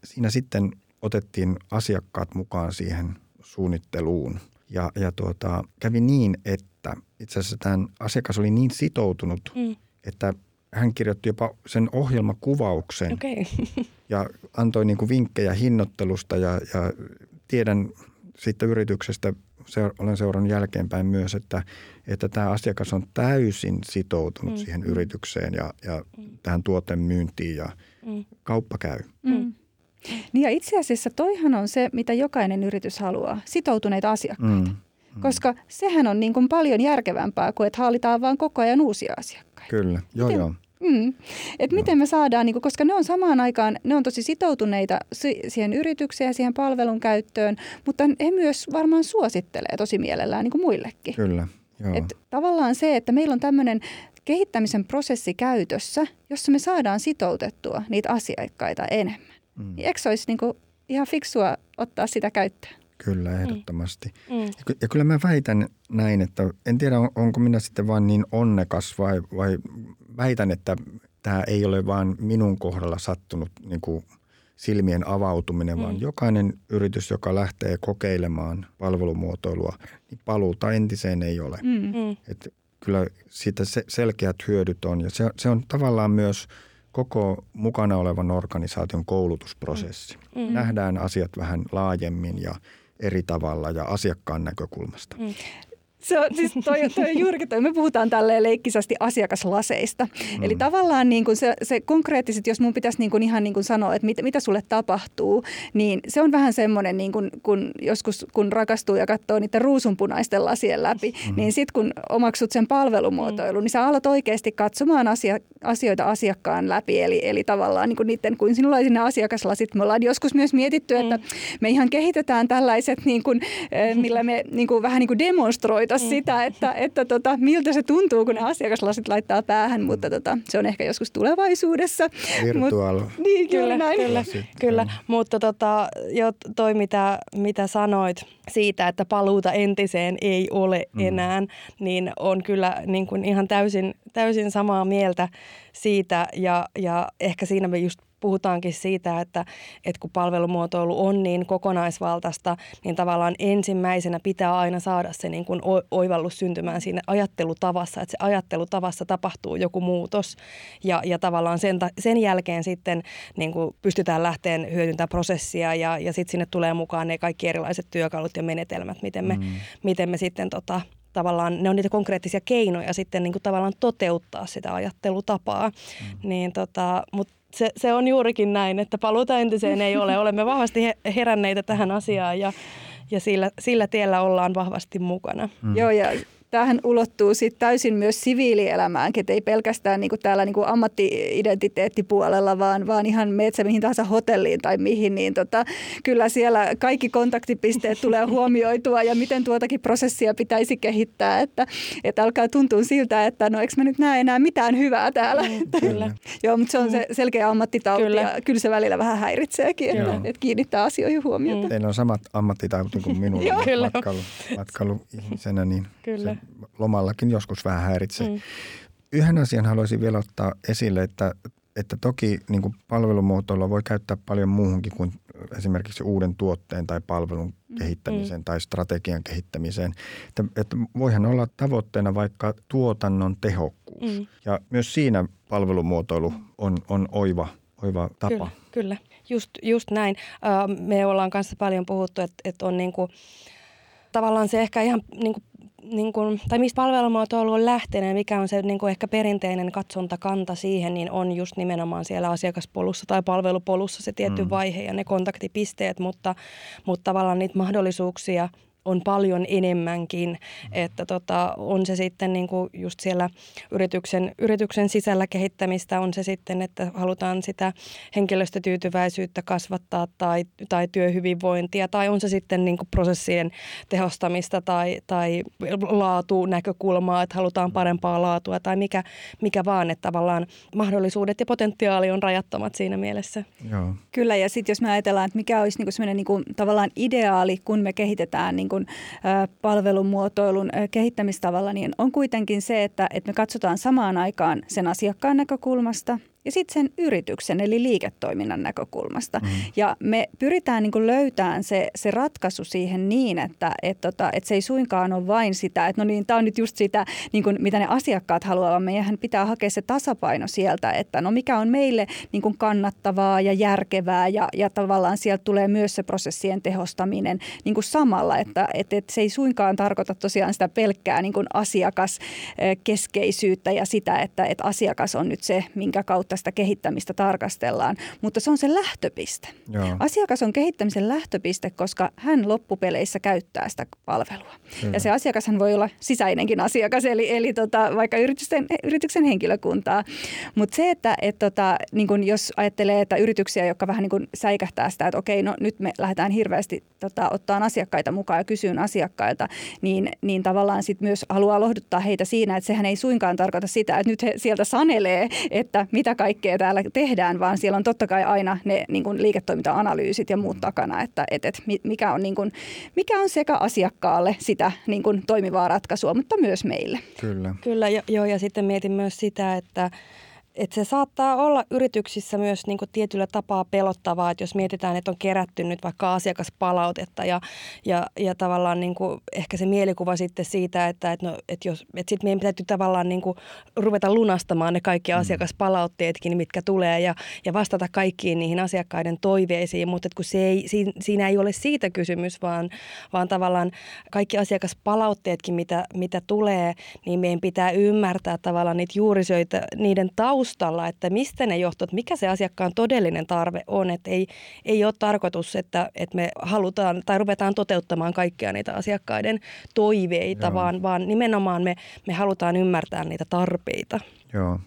siinä sitten otettiin asiakkaat mukaan siihen suunnitteluun. Ja, ja tuota, kävi niin, että itse asiassa tämän asiakas oli niin sitoutunut, mm. että hän kirjoitti jopa sen ohjelmakuvauksen okay. ja antoi niin kuin vinkkejä hinnoittelusta ja, ja tiedän siitä yrityksestä se, olen seurannut jälkeenpäin myös, että, että tämä asiakas on täysin sitoutunut mm. siihen yritykseen ja, ja mm. tähän tuotemyyntiin ja mm. kauppa käy. Mm. mm. Niin ja itse asiassa toihan on se, mitä jokainen yritys haluaa, sitoutuneita asiakkaita. Mm. Mm. Koska sehän on niin kuin paljon järkevämpää kuin, että haalitaan vaan koko ajan uusia asiakkaita. Kyllä, joo Miten, joo. Mm. Et miten me saadaan, niin koska ne on samaan aikaan, ne on tosi sitoutuneita siihen yritykseen ja siihen palvelun käyttöön, mutta he myös varmaan suosittelee tosi mielellään niin muillekin. Kyllä, joo. Et tavallaan se, että meillä on tämmöinen kehittämisen prosessi käytössä, jossa me saadaan sitoutettua niitä asiakkaita enemmän. Mm. Niin eikö se olisi niin ihan fiksua ottaa sitä käyttöön? Kyllä, mm. ehdottomasti. Mm. Ja, ja kyllä mä väitän näin, että en tiedä onko minä sitten vain niin onnekas vai, vai väitän, että tämä ei ole vain minun kohdalla sattunut niin kuin silmien avautuminen, mm. vaan jokainen yritys, joka lähtee kokeilemaan palvelumuotoilua, niin paluuta entiseen ei ole. Mm. mm. Et kyllä siitä selkeät hyödyt on ja se, se on tavallaan myös koko mukana olevan organisaation koulutusprosessi. Mm. mm. Nähdään asiat vähän laajemmin ja eri tavalla ja asiakkaan näkökulmasta. Mm. Se on, siis toi, toi juurikin toi. Me puhutaan tälleen leikkisästi asiakaslaseista. Mm. Eli tavallaan niin kuin se, se konkreettiset, jos mun pitäisi niin kuin ihan niin kuin sanoa, että mit, mitä sulle tapahtuu, niin se on vähän semmoinen, niin kuin, kun joskus kun rakastuu ja katsoo niiden ruusunpunaisten lasien läpi, mm. niin sitten kun omaksut sen palvelumuotoilun, mm. niin sä alat oikeasti katsomaan asia, asioita asiakkaan läpi. Eli, eli tavallaan niin kuin niiden, kun sinulla olisi ne asiakaslasit, me ollaan joskus myös mietitty, että mm. me ihan kehitetään tällaiset, niin kuin, eh, millä me niin kuin, vähän niin kuin demonstroita mm. sitä, että, että tota, miltä se tuntuu, kun ne asiakaslasit laittaa päähän, mutta tota, se on ehkä joskus tulevaisuudessa. Virtuaali. Mut, niin, kyllä, näin. Kyllä, kyllä. mutta tota, jo toi mitä, mitä sanoit siitä, että paluuta entiseen ei ole mm. enää, niin on kyllä niin kuin ihan täysin, täysin samaa mieltä siitä ja, ja ehkä siinä me just puhutaankin siitä, että, että kun palvelumuotoilu on niin kokonaisvaltaista, niin tavallaan ensimmäisenä pitää aina saada se niin kuin oivallus syntymään siinä ajattelutavassa, että se ajattelutavassa tapahtuu joku muutos ja, ja tavallaan sen, sen jälkeen sitten niin kuin pystytään lähteen hyödyntämään prosessia ja, ja sitten sinne tulee mukaan ne kaikki erilaiset työkalut ja menetelmät, miten me, mm. miten me sitten tota, tavallaan, ne on niitä konkreettisia keinoja sitten niin kuin tavallaan toteuttaa sitä ajattelutapaa. Mm. Niin tota, mutta se, se on juurikin näin, että paluuta entiseen ei ole. Olemme vahvasti heränneitä tähän asiaan ja, ja sillä, sillä tiellä ollaan vahvasti mukana. Mm. Joo, ja tämähän ulottuu sitten täysin myös siviilielämään, että ei pelkästään niin kuin täällä niin kuin ammatti-identiteettipuolella, vaan, vaan ihan metsä mihin tahansa hotelliin tai mihin, niin tota, kyllä siellä kaikki kontaktipisteet tulee huomioitua ja miten tuotakin prosessia pitäisi kehittää, että, että alkaa tuntua siltä, että no eikö mä nyt näe enää mitään hyvää täällä. Mm, kyllä. Joo, mutta se on se selkeä ammattitauti kyllä. ja kyllä se välillä vähän häiritseekin, että, että kiinnittää asioihin huomiota. Mm. Teillä on samat ammattitauti kuin minulla matkailu, matkailuihmisenä, niin kyllä lomallakin joskus vähän häiritsee. Mm. Yhden asian haluaisin vielä ottaa esille, että, että toki niin kuin palvelumuotoilua voi käyttää paljon muuhunkin kuin esimerkiksi uuden tuotteen tai palvelun mm. kehittämiseen mm. tai strategian kehittämiseen. Että, että voihan olla tavoitteena vaikka tuotannon tehokkuus. Mm. Ja myös siinä palvelumuotoilu on, on oiva, oiva tapa. Kyllä, kyllä. Just, just näin. Me ollaan kanssa paljon puhuttu, että, että on niin kuin, tavallaan se ehkä ihan niin kuin niin kuin, tai mistä palvelumuotoilu on lähtenyt mikä on se niin kuin ehkä perinteinen katsontakanta siihen, niin on just nimenomaan siellä asiakaspolussa tai palvelupolussa se tietty mm. vaihe ja ne kontaktipisteet, mutta, mutta tavallaan niitä mahdollisuuksia – on paljon enemmänkin, että tota, on se sitten niin kuin just siellä yrityksen, yrityksen sisällä kehittämistä, on se sitten, että halutaan sitä henkilöstötyytyväisyyttä kasvattaa tai, tai työhyvinvointia, tai on se sitten niin kuin prosessien tehostamista tai, tai näkökulmaa, että halutaan parempaa laatua tai mikä, mikä vaan, että tavallaan mahdollisuudet ja potentiaali on rajattomat siinä mielessä. Joo. Kyllä, ja sitten jos me ajatellaan, että mikä olisi niin kuin niin kuin tavallaan ideaali, kun me kehitetään niin kuin, palvelumuotoilun kehittämistavalla, niin on kuitenkin se, että, että me katsotaan samaan aikaan sen asiakkaan näkökulmasta – ja sitten sen yrityksen eli liiketoiminnan näkökulmasta. Mm. Ja me pyritään niin löytämään se, se ratkaisu siihen niin, että et tota, et se ei suinkaan ole vain sitä, että no niin, tämä on nyt just sitä, niin kuin, mitä ne asiakkaat haluavat. Meidän pitää hakea se tasapaino sieltä, että no mikä on meille niin kuin kannattavaa ja järkevää ja, ja tavallaan sieltä tulee myös se prosessien tehostaminen niin kuin samalla, että et, et se ei suinkaan tarkoita tosiaan sitä pelkkää niin kuin asiakaskeskeisyyttä ja sitä, että et asiakas on nyt se, minkä kautta kautta sitä kehittämistä tarkastellaan, mutta se on se lähtöpiste. Joo. Asiakas on kehittämisen lähtöpiste, koska hän loppupeleissä käyttää sitä palvelua. Kyllä. Ja se asiakashan voi olla sisäinenkin asiakas, eli, eli tota, vaikka yritysten, yrityksen henkilökuntaa. Mutta se, että et tota, niin kun jos ajattelee, että yrityksiä, jotka vähän niin kun säikähtää sitä, että okei, no nyt me lähdetään hirveästi tota, ottaa asiakkaita mukaan ja kysyyn asiakkailta, niin, niin tavallaan sit myös haluaa lohduttaa heitä siinä, että sehän ei suinkaan tarkoita sitä, että nyt he sieltä sanelee, että mitä kaikkea täällä tehdään, vaan siellä on totta kai aina ne niin kuin liiketoiminta-analyysit ja muut mm. takana, että et, et mikä, on, niin kuin, mikä on sekä asiakkaalle sitä niin kuin toimivaa ratkaisua, mutta myös meille. Kyllä. Kyllä, jo, joo, ja sitten mietin myös sitä, että et se saattaa olla yrityksissä myös niin kuin tietyllä tapaa pelottavaa, että jos mietitään, että on kerätty nyt vaikka asiakaspalautetta ja, ja, ja tavallaan niin kuin ehkä se mielikuva sitten siitä, että, että, no, että, jos, että sitten meidän täytyy tavallaan niin kuin ruveta lunastamaan ne kaikki mm. asiakaspalautteetkin, mitkä tulee ja, ja vastata kaikkiin niihin asiakkaiden toiveisiin, mutta kun se ei, siinä ei ole siitä kysymys, vaan, vaan tavallaan kaikki asiakaspalautteetkin, mitä, mitä tulee, niin meidän pitää ymmärtää tavallaan niitä juurisyitä niiden taustalla, että mistä ne johtuu, että mikä se asiakkaan todellinen tarve on. Että ei, ei ole tarkoitus, että, että me halutaan tai ruvetaan toteuttamaan kaikkia niitä asiakkaiden toiveita, vaan, vaan nimenomaan me, me halutaan ymmärtää niitä tarpeita. Joo,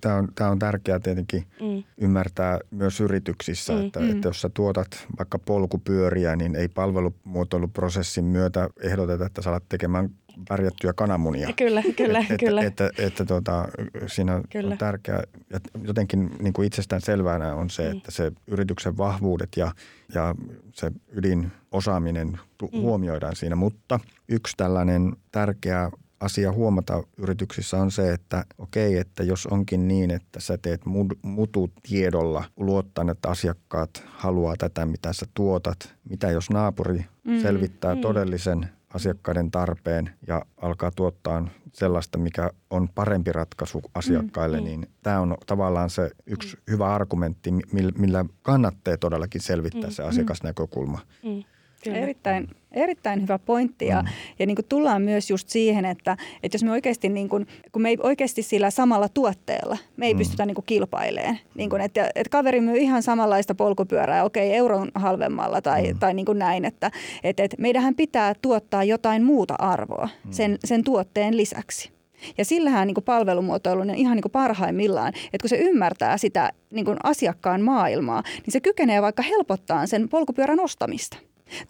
tämä on, tämä on tärkeää tietenkin mm. ymmärtää myös yrityksissä, mm. Että, mm. että jos sä tuotat vaikka polkupyöriä, niin ei palvelumuotoiluprosessin myötä ehdoteta, että sä alat tekemään värjättyjä kananmunia. Kyllä, kyllä, että, kyllä. Että, että, että tuota, siinä kyllä. on tärkeää, ja jotenkin niin kuin itsestään selvänä on se, mm. että se yrityksen vahvuudet ja, ja se ydinosaaminen mm. huomioidaan siinä, mutta yksi tällainen tärkeä asia huomata yrityksissä on se, että okei, että jos onkin niin, että sä teet mututiedolla luottaen, että asiakkaat haluaa tätä, mitä sä tuotat, mitä jos naapuri mm, selvittää mm. todellisen asiakkaiden tarpeen ja alkaa tuottaa sellaista, mikä on parempi ratkaisu asiakkaille, mm, mm. niin tämä on tavallaan se yksi mm. hyvä argumentti, millä kannattaa todellakin selvittää mm, se mm. asiakasnäkökulma. Mm. Kyllä. Erittäin, erittäin hyvä pointti ja, mm. ja niin kuin tullaan myös just siihen, että, että jos me oikeasti, niin kuin, kun me ei oikeasti sillä samalla tuotteella, me ei mm. pystytä niin kuin kilpailemaan. Niin kuin, että, että kaveri myy ihan samanlaista polkupyörää, okei euron halvemmalla tai, mm. tai niin kuin näin, että, että, että meidähän pitää tuottaa jotain muuta arvoa mm. sen, sen tuotteen lisäksi. Ja sillähän niin kuin palvelumuotoilu on ihan niin kuin parhaimmillaan, että kun se ymmärtää sitä niin kuin asiakkaan maailmaa, niin se kykenee vaikka helpottaa sen polkupyörän ostamista.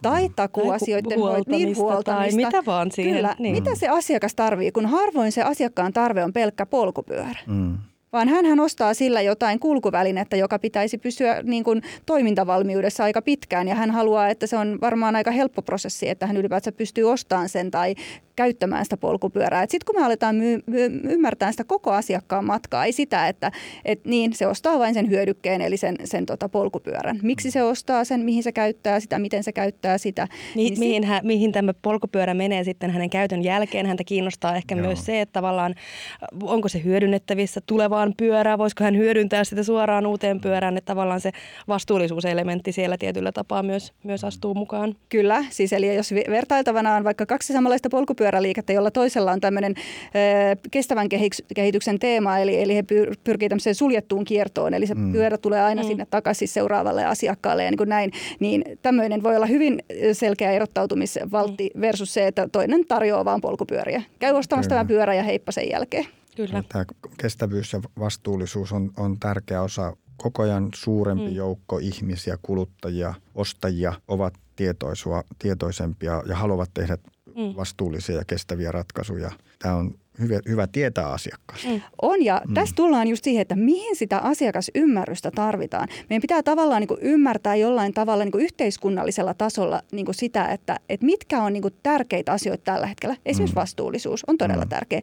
Tai takuasioiden niin huoltamista. Tai mitä vaan siihen. Kyllä, niin. mitä se asiakas tarvii, kun harvoin se asiakkaan tarve on pelkkä polkupyörä. Mm vaan hän ostaa sillä jotain kulkuvälinettä, joka pitäisi pysyä niin kuin toimintavalmiudessa aika pitkään ja hän haluaa, että se on varmaan aika helppo prosessi, että hän ylipäätään pystyy ostamaan sen tai käyttämään sitä polkupyörää. Sitten kun me aletaan my- my- ymmärtää sitä koko asiakkaan matkaa, ei sitä, että et niin, se ostaa vain sen hyödykkeen, eli sen, sen tota polkupyörän. Miksi se ostaa sen, mihin se käyttää sitä, miten se käyttää sitä. Mi- niin mihin, sit... hän, mihin tämä polkupyörä menee sitten hänen käytön jälkeen. Häntä kiinnostaa ehkä Joo. myös se, että tavallaan onko se hyödynnettävissä tulevaan pyörään, voisiko hän hyödyntää sitä suoraan uuteen pyörään, että tavallaan se vastuullisuuselementti siellä tietyllä tapaa myös, myös astuu mukaan. Kyllä, siis eli jos vertailtavana on vaikka kaksi samanlaista polkupyörää, polkupyöräliikettä, jolla toisella on tämmöinen kestävän kehityksen teema, eli, eli he pyrkii tämmöiseen suljettuun kiertoon, eli se mm. pyörä tulee aina mm. sinne takaisin seuraavalle asiakkaalle ja niin kuin näin, niin tämmöinen voi olla hyvin selkeä erottautumisvaltti mm. versus se, että toinen tarjoaa vaan polkupyöriä. Käy ostamassa tämä pyörä ja heippa sen jälkeen. Kyllä. Tämä kestävyys ja vastuullisuus on, on tärkeä osa koko ajan suurempi mm. joukko ihmisiä, kuluttajia, ostajia ovat tietoisua, tietoisempia ja haluavat tehdä mm. vastuullisia ja kestäviä ratkaisuja. Tämä on hyvä, hyvä tietää asiakkaasta. Mm. On ja mm. tässä tullaan just siihen, että mihin sitä asiakasymmärrystä tarvitaan. Meidän pitää tavallaan niin kuin ymmärtää jollain tavalla niin kuin yhteiskunnallisella tasolla niin kuin sitä, että, että mitkä on niin kuin tärkeitä asioita tällä hetkellä. Esimerkiksi mm. vastuullisuus on todella mm. tärkeä.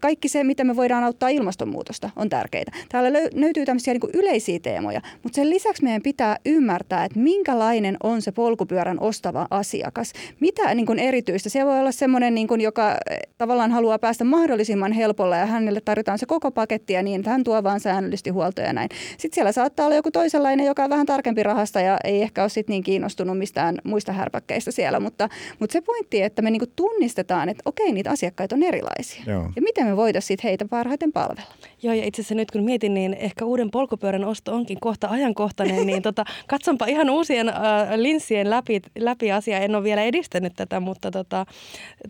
Kaikki se, miten me voidaan auttaa ilmastonmuutosta, on tärkeää. Täällä löytyy tämmöisiä niin kuin yleisiä teemoja, mutta sen lisäksi meidän pitää ymmärtää, että minkälainen on se polkupyörän ostava asiakas. Mitä niin kuin erityistä? Se voi olla semmoinen, niin kuin, joka tavallaan haluaa päästä mahdollisimman helpolla ja hänelle tarjotaan se koko paketti ja niin, että hän tuo vaan säännöllisesti huoltoja ja näin. Sitten siellä saattaa olla joku toisenlainen, joka on vähän tarkempi rahasta ja ei ehkä ole sit niin kiinnostunut mistään muista härpäkkeistä siellä, mutta, mutta se pointti, että me niinku tunnistetaan, että okei, niitä asiakkaita on erilaisia. Joo. Ja miten me voitaisiin heitä parhaiten palvella. Joo, ja itse asiassa nyt kun mietin, niin ehkä uuden polkupyörän osto onkin kohta ajankohtainen, niin tota, katsonpa ihan uusien äh, linssien läpi, läpi asiaa. En ole vielä edistänyt tätä, mutta tota,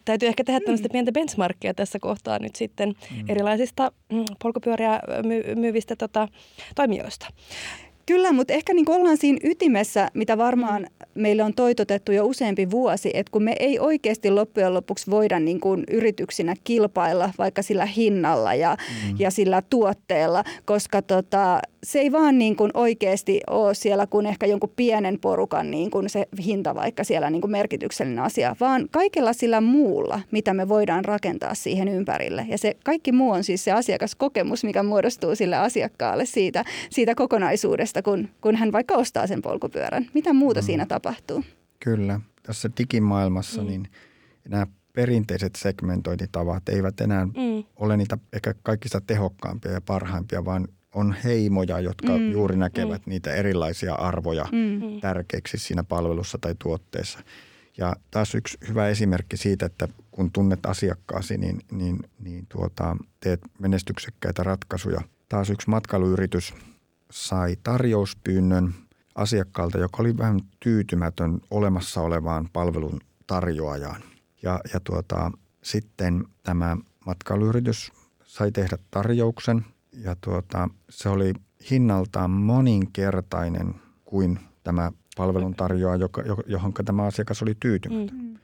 täytyy ehkä tehdä tämmöistä mm. pientä benchmarkia tässä kohtaa nyt sitten mm. erilaisista mm, polkupyöriä my- myyvistä tota, toimijoista. Kyllä, mutta ehkä niin ollaan siinä ytimessä, mitä varmaan meille on toitotettu jo useampi vuosi, että kun me ei oikeasti loppujen lopuksi voida niin kuin yrityksinä kilpailla vaikka sillä hinnalla ja, mm. ja sillä tuotteella, koska tota, se ei vaan niin kuin oikeasti ole siellä kuin ehkä jonkun pienen porukan niin kuin se hinta vaikka siellä niin kuin merkityksellinen asia, vaan kaikella sillä muulla, mitä me voidaan rakentaa siihen ympärille. Ja se kaikki muu on siis se asiakaskokemus, mikä muodostuu sille asiakkaalle siitä, siitä kokonaisuudesta, kun, kun hän vaikka ostaa sen polkupyörän. Mitä muuta mm. siinä tapahtuu? Kyllä. Tässä digimaailmassa mm. niin nämä perinteiset segmentointitavat eivät enää mm. ole niitä ehkä kaikista tehokkaampia ja parhaimpia, vaan on heimoja, jotka mm. juuri näkevät mm. niitä erilaisia arvoja mm. tärkeiksi siinä palvelussa tai tuotteessa. Ja taas yksi hyvä esimerkki siitä, että kun tunnet asiakkaasi, niin, niin, niin tuota, teet menestyksekkäitä ratkaisuja. Taas yksi matkailuyritys sai tarjouspyynnön asiakkaalta, joka oli vähän tyytymätön olemassa olevaan palvelun tarjoajaan. Ja, ja tuota, sitten tämä matkailuyritys sai tehdä tarjouksen ja tuota, se oli hinnaltaan moninkertainen kuin tämä palveluntarjoaja, joka, johon tämä asiakas oli tyytymätön. Mm.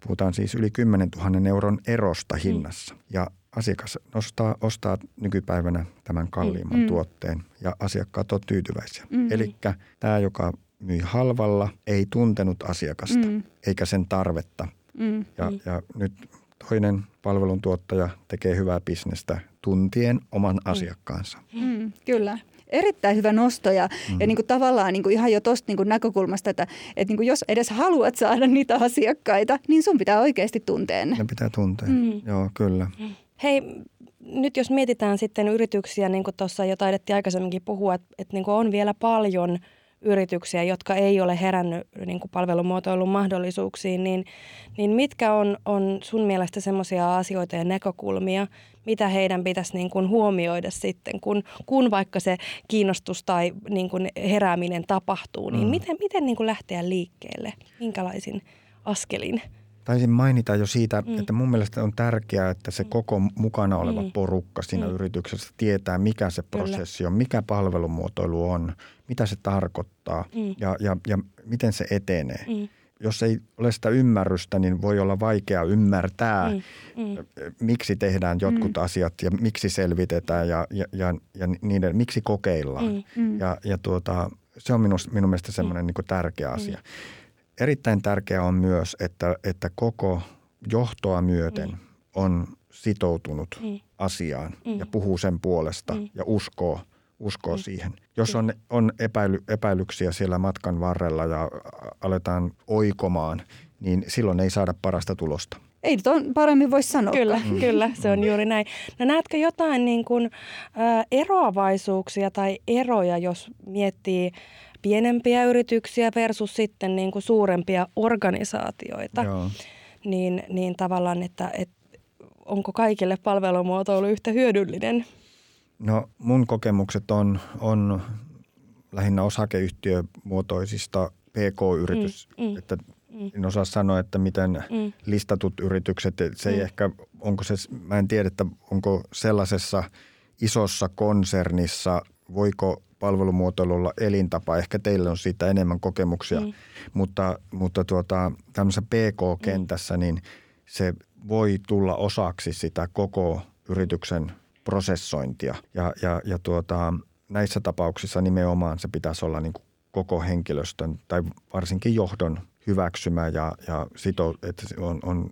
Puhutaan siis yli 10 000 euron erosta hinnassa. Mm. Ja asiakas ostaa, ostaa nykypäivänä tämän kalliimman mm. tuotteen ja asiakkaat ovat tyytyväisiä. Mm. Eli tämä, joka myi halvalla, ei tuntenut asiakasta mm. eikä sen tarvetta. Mm. Ja, mm. ja nyt toinen palveluntuottaja tekee hyvää bisnestä tuntien oman mm. asiakkaansa. Mm, kyllä erittäin hyvä nosto ja, mm. ja niin kuin tavallaan niin kuin ihan jo tuosta niin näkökulmasta, että, että niin kuin jos edes haluat saada niitä asiakkaita, niin sun pitää oikeasti tuntea ne. Ne pitää tuntea, mm. joo kyllä. Hei, nyt jos mietitään sitten yrityksiä, niin kuin tuossa jo taidettiin aikaisemminkin puhua, että, että niin kuin on vielä paljon – yrityksiä, jotka ei ole herännyt niin kuin palvelumuotoilun mahdollisuuksiin, niin, niin mitkä on, on sun mielestä semmoisia asioita ja näkökulmia, mitä heidän pitäisi niin kuin huomioida sitten, kun, kun vaikka se kiinnostus tai niin kuin herääminen tapahtuu, niin mm. miten, miten niin kuin lähteä liikkeelle, minkälaisin askelin? Taisin mainita jo siitä, mm. että mun mielestä on tärkeää, että se koko mukana oleva mm. porukka siinä mm. yrityksessä tietää, mikä se prosessi Kyllä. on, mikä palvelumuotoilu on, mitä se tarkoittaa mm. ja, ja, ja miten se etenee. Mm. Jos ei ole sitä ymmärrystä, niin voi olla vaikea ymmärtää, mm. Mm. miksi tehdään jotkut mm. asiat ja miksi selvitetään ja, ja, ja, ja niiden, miksi kokeillaan. Mm. Mm. Ja, ja tuota, se on minun, minun mielestä semmoinen mm. niin tärkeä asia. Mm. Erittäin tärkeää on myös, että, että koko johtoa myöten mm. on sitoutunut mm. asiaan mm. ja puhuu sen puolesta mm. ja uskoo, uskoo mm. siihen. Jos on, on epäily, epäilyksiä siellä matkan varrella ja aletaan oikomaan, niin silloin ei saada parasta tulosta. Ei nyt on paremmin voi sanoa. Kyllä, mm. kyllä, se on juuri näin. No näetkö jotain niin kuin, ä, eroavaisuuksia tai eroja, jos miettii pienempiä yrityksiä versus sitten niin kuin suurempia organisaatioita, Joo. Niin, niin tavallaan, että, että onko kaikille palvelumuotoilu yhtä hyödyllinen? No mun kokemukset on, on lähinnä osakeyhtiömuotoisista PK-yritys, mm, mm, että mm. en osaa sanoa, että miten mm. listatut yritykset, se ei mm. ehkä, onko se, mä en tiedä, että onko sellaisessa isossa konsernissa, voiko palvelumuotoilulla elintapa. Ehkä teillä on siitä enemmän kokemuksia, mm. mutta, mutta tuota, tämmöisessä PK-kentässä niin se voi tulla osaksi sitä koko yrityksen prosessointia. Ja, ja, ja tuota, näissä tapauksissa nimenomaan se pitäisi olla niin kuin koko henkilöstön tai varsinkin johdon hyväksymä ja, ja sito, että on, on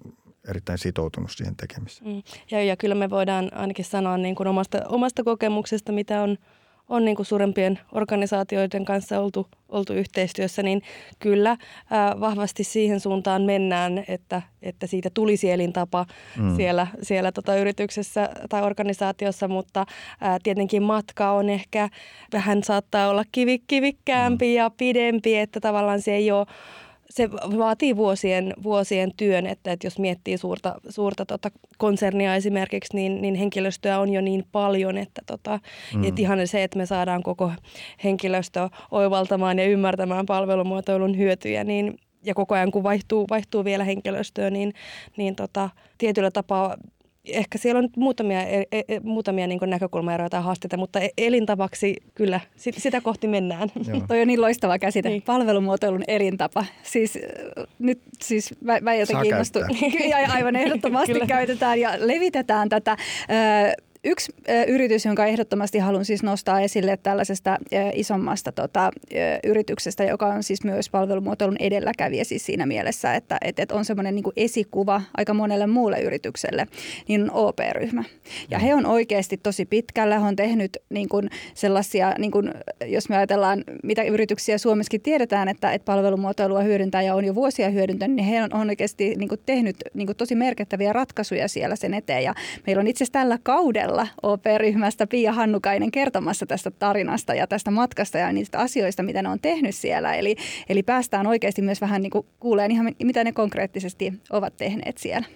erittäin sitoutunut siihen tekemiseen. Mm. Ja, ja kyllä me voidaan ainakin sanoa niin kuin omasta, omasta kokemuksesta, mitä on – on niin kuin suurempien organisaatioiden kanssa oltu, oltu yhteistyössä, niin kyllä ää, vahvasti siihen suuntaan mennään, että, että siitä tulisi elintapa mm. siellä, siellä tota yrityksessä tai organisaatiossa, mutta ää, tietenkin matka on ehkä vähän saattaa olla kivikkäämpi mm. ja pidempi, että tavallaan se ei ole se vaatii vuosien, vuosien työn, että, että jos miettii suurta, suurta tota konsernia esimerkiksi, niin, niin henkilöstöä on jo niin paljon, että, tota, mm. että ihan se, että me saadaan koko henkilöstö oivaltamaan ja ymmärtämään palvelumuotoilun hyötyjä, niin ja koko ajan kun vaihtuu, vaihtuu vielä henkilöstöä, niin, niin tota, tietyllä tapaa ehkä siellä on muutamia, e, e, e muutamia niin näkökulmaeroja tai haasteita, mutta e, elintavaksi kyllä sitä kohti mennään. Toi on niin loistava käsite. Niin. Palvelumuotoilun elintapa. Siis nyt siis mä, mä jotenkin innostun. Aivan ehdottomasti käytetään ja levitetään tätä. Yksi yritys, jonka ehdottomasti haluan siis nostaa esille tällaisesta isommasta tota, yrityksestä, joka on siis myös palvelumuotoilun edelläkävijä siis siinä mielessä, että et, et on semmoinen niin esikuva aika monelle muulle yritykselle, niin on OP-ryhmä. Ja he on oikeasti tosi pitkällä, he on tehnyt niin kuin sellaisia, niin kuin, jos me ajatellaan, mitä yrityksiä Suomessakin tiedetään, että, että palvelumuotoilua hyödyntää ja on jo vuosia hyödyntänyt, niin he on, on oikeasti niin kuin tehnyt niin kuin tosi merkittäviä ratkaisuja siellä sen eteen. Ja meillä on itse asiassa tällä kaudella OP-ryhmästä Pia Hannukainen kertomassa tästä tarinasta ja tästä matkasta ja niistä asioista, mitä ne on tehnyt siellä. Eli, eli päästään oikeasti myös vähän niin kuin kuuleen ihan, mitä ne konkreettisesti ovat tehneet siellä.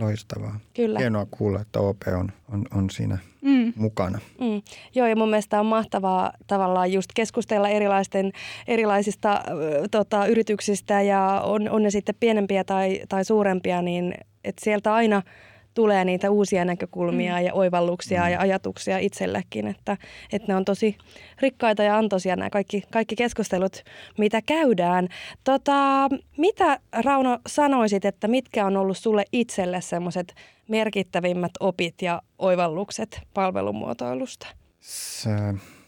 Loistavaa. Kyllä. Hienoa kuulla, että OP on, on, on siinä mm. mukana. Mm. Joo, ja mun mielestä on mahtavaa tavallaan just keskustella erilaisten, erilaisista äh, tota, yrityksistä ja on, on ne sitten pienempiä tai, tai suurempia, niin että sieltä aina – tulee niitä uusia näkökulmia mm. ja oivalluksia mm. ja ajatuksia itsellekin, että, että ne on tosi rikkaita ja antoisia nämä kaikki, kaikki keskustelut, mitä käydään. Tota, mitä Rauno sanoisit, että mitkä on ollut sulle itselle semmoiset merkittävimmät opit ja oivallukset palvelumuotoilusta? Se,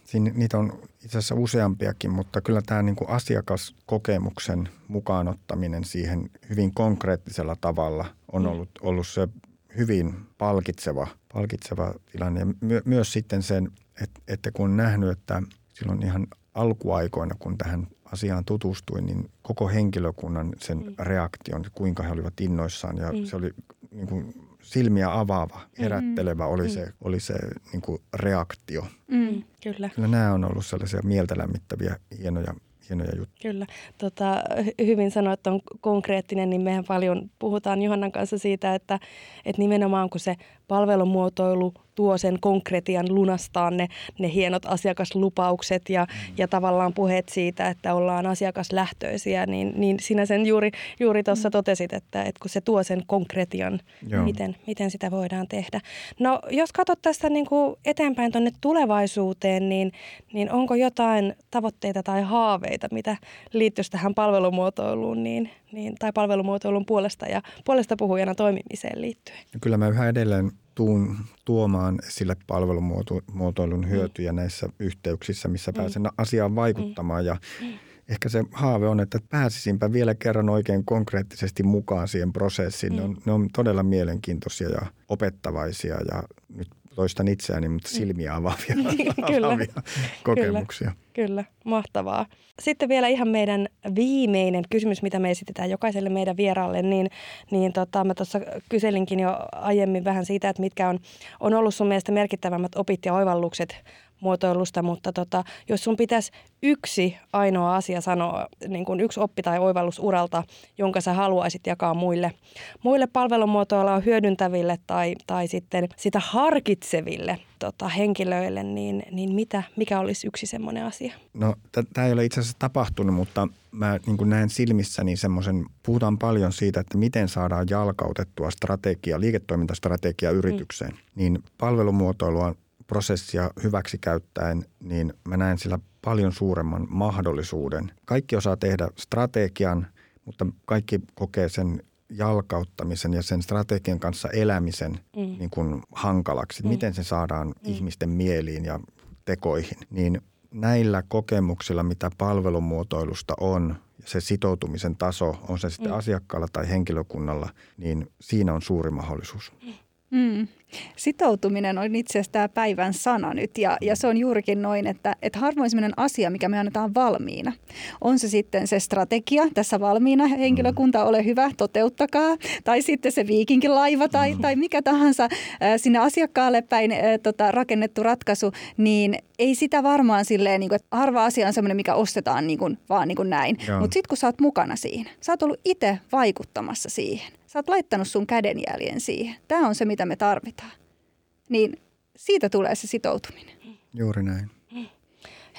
siinä, niitä on itse asiassa useampiakin, mutta kyllä tämä niin kuin asiakaskokemuksen mukaanottaminen siihen hyvin konkreettisella tavalla on mm. ollut, ollut se hyvin palkitseva, palkitseva tilanne. Ja my, myös sitten sen, että, että kun on nähnyt, että silloin ihan alkuaikoina, kun tähän asiaan tutustuin, niin koko henkilökunnan sen mm. reaktion, kuinka he olivat innoissaan ja mm. se oli niin kuin silmiä avaava, herättelevä oli mm. se, oli se niin kuin reaktio. Mm. Kyllä. Kyllä nämä on ollut sellaisia mieltä lämmittäviä, hienoja hienoja juttuja. Kyllä. Tota, hyvin sanoit, että on konkreettinen, niin mehän paljon puhutaan Johannan kanssa siitä, että, että nimenomaan kun se palvelumuotoilu tuo sen konkretian lunastaa ne, ne hienot asiakaslupaukset ja, mm. ja tavallaan puheet siitä, että ollaan asiakaslähtöisiä, niin, niin sinä sen juuri, juuri tuossa mm. totesit, että, että kun se tuo sen konkretian, miten, miten sitä voidaan tehdä. No jos katsot tästä niin kuin eteenpäin tuonne tulevaisuuteen, niin, niin onko jotain tavoitteita tai haaveita, mitä liittyisi tähän palvelumuotoiluun niin, niin, tai palvelumuotoilun puolesta ja puolesta puhujana toimimiseen liittyen? No kyllä mä yhä edelleen tuun tuomaan sille palvelumuotoilun hyötyjä näissä yhteyksissä, missä mm. pääsen asiaan vaikuttamaan. Ja mm. ehkä se haave on, että pääsisinpä vielä kerran oikein konkreettisesti mukaan siihen prosessiin. Ne on, ne on todella mielenkiintoisia ja opettavaisia ja nyt toistan itseäni, mutta mm. silmiä avaavia, kyllä, avaavia kokemuksia. Kyllä, kyllä, mahtavaa. Sitten vielä ihan meidän viimeinen kysymys, mitä me esitetään jokaiselle meidän vieraalle, niin, niin tota, mä tuossa kyselinkin jo aiemmin vähän siitä, että mitkä on, on ollut sun mielestä merkittävämmät opit ja oivallukset muotoilusta, mutta tota, jos sun pitäisi yksi ainoa asia sanoa, niin kuin yksi oppi tai oivallus uralta, jonka sä haluaisit jakaa muille, muille palvelumuotoilua hyödyntäville tai, tai sitten sitä harkitseville tota, henkilöille, niin, niin mitä, mikä olisi yksi semmoinen asia? No tämä ei ole itse asiassa tapahtunut, mutta mä niin kuin näen silmissäni semmoisen, puhutaan paljon siitä, että miten saadaan jalkautettua strategia, liiketoimintastrategia yritykseen, mm. niin palvelumuotoilua prosessia hyväksi käyttäen, niin mä näen sillä paljon suuremman mahdollisuuden. Kaikki osaa tehdä strategian, mutta kaikki kokee sen jalkauttamisen ja sen strategian kanssa elämisen mm. niin kuin hankalaksi. Mm. Miten se saadaan mm. ihmisten mieliin ja tekoihin. Niin näillä kokemuksilla, mitä palvelumuotoilusta on, se sitoutumisen taso, on se sitten mm. asiakkaalla tai henkilökunnalla, niin siinä on suuri mahdollisuus. Mm. Sitoutuminen on itse asiassa tämä päivän sana nyt ja, ja se on juurikin noin, että, että harvoin sellainen asia, mikä me annetaan valmiina. On se sitten se strategia tässä valmiina, henkilökunta ole hyvä, toteuttakaa. Tai sitten se viikinkilaiva tai, tai mikä tahansa sinne asiakkaalle päin tota, rakennettu ratkaisu, niin ei sitä varmaan silleen, niin kuin, että harva asia on sellainen, mikä ostetaan niin kuin, vaan niin kuin näin. Mutta sitten kun sä oot mukana siinä, sä oot ollut itse vaikuttamassa siihen. Sä oot laittanut sun kädenjäljen siihen. Tämä on se, mitä me tarvitaan. Niin siitä tulee se sitoutuminen. Juuri näin.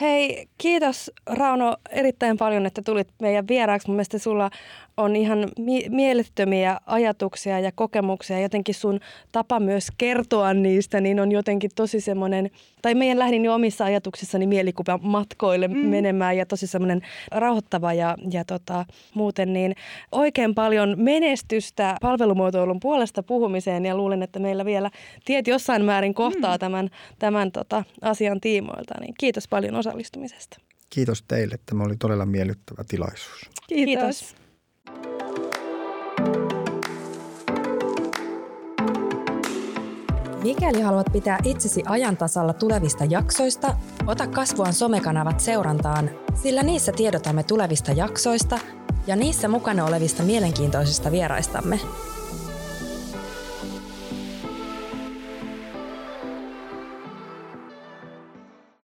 Hei, kiitos Rauno erittäin paljon, että tulit meidän vieraaksi. Mun mielestä sulla on ihan mi- mielettömiä ajatuksia ja kokemuksia. Jotenkin sun tapa myös kertoa niistä, niin on jotenkin tosi semmoinen, tai meidän lähdin jo omissa ajatuksissani mielikuva matkoille mm. menemään ja tosi semmoinen rauhoittava ja, ja tota, muuten niin oikein paljon menestystä palvelumuotoilun puolesta puhumiseen ja luulen, että meillä vielä tiet jossain määrin kohtaa mm. tämän, tämän tota, asian tiimoilta. Niin kiitos paljon osallistumisesta. Kiitos teille. Tämä oli todella miellyttävä tilaisuus. Kiitos. Kiitos. Mikäli haluat pitää itsesi ajan tasalla tulevista jaksoista, ota Kasvuan somekanavat seurantaan, sillä niissä tiedotamme tulevista jaksoista ja niissä mukana olevista mielenkiintoisista vieraistamme.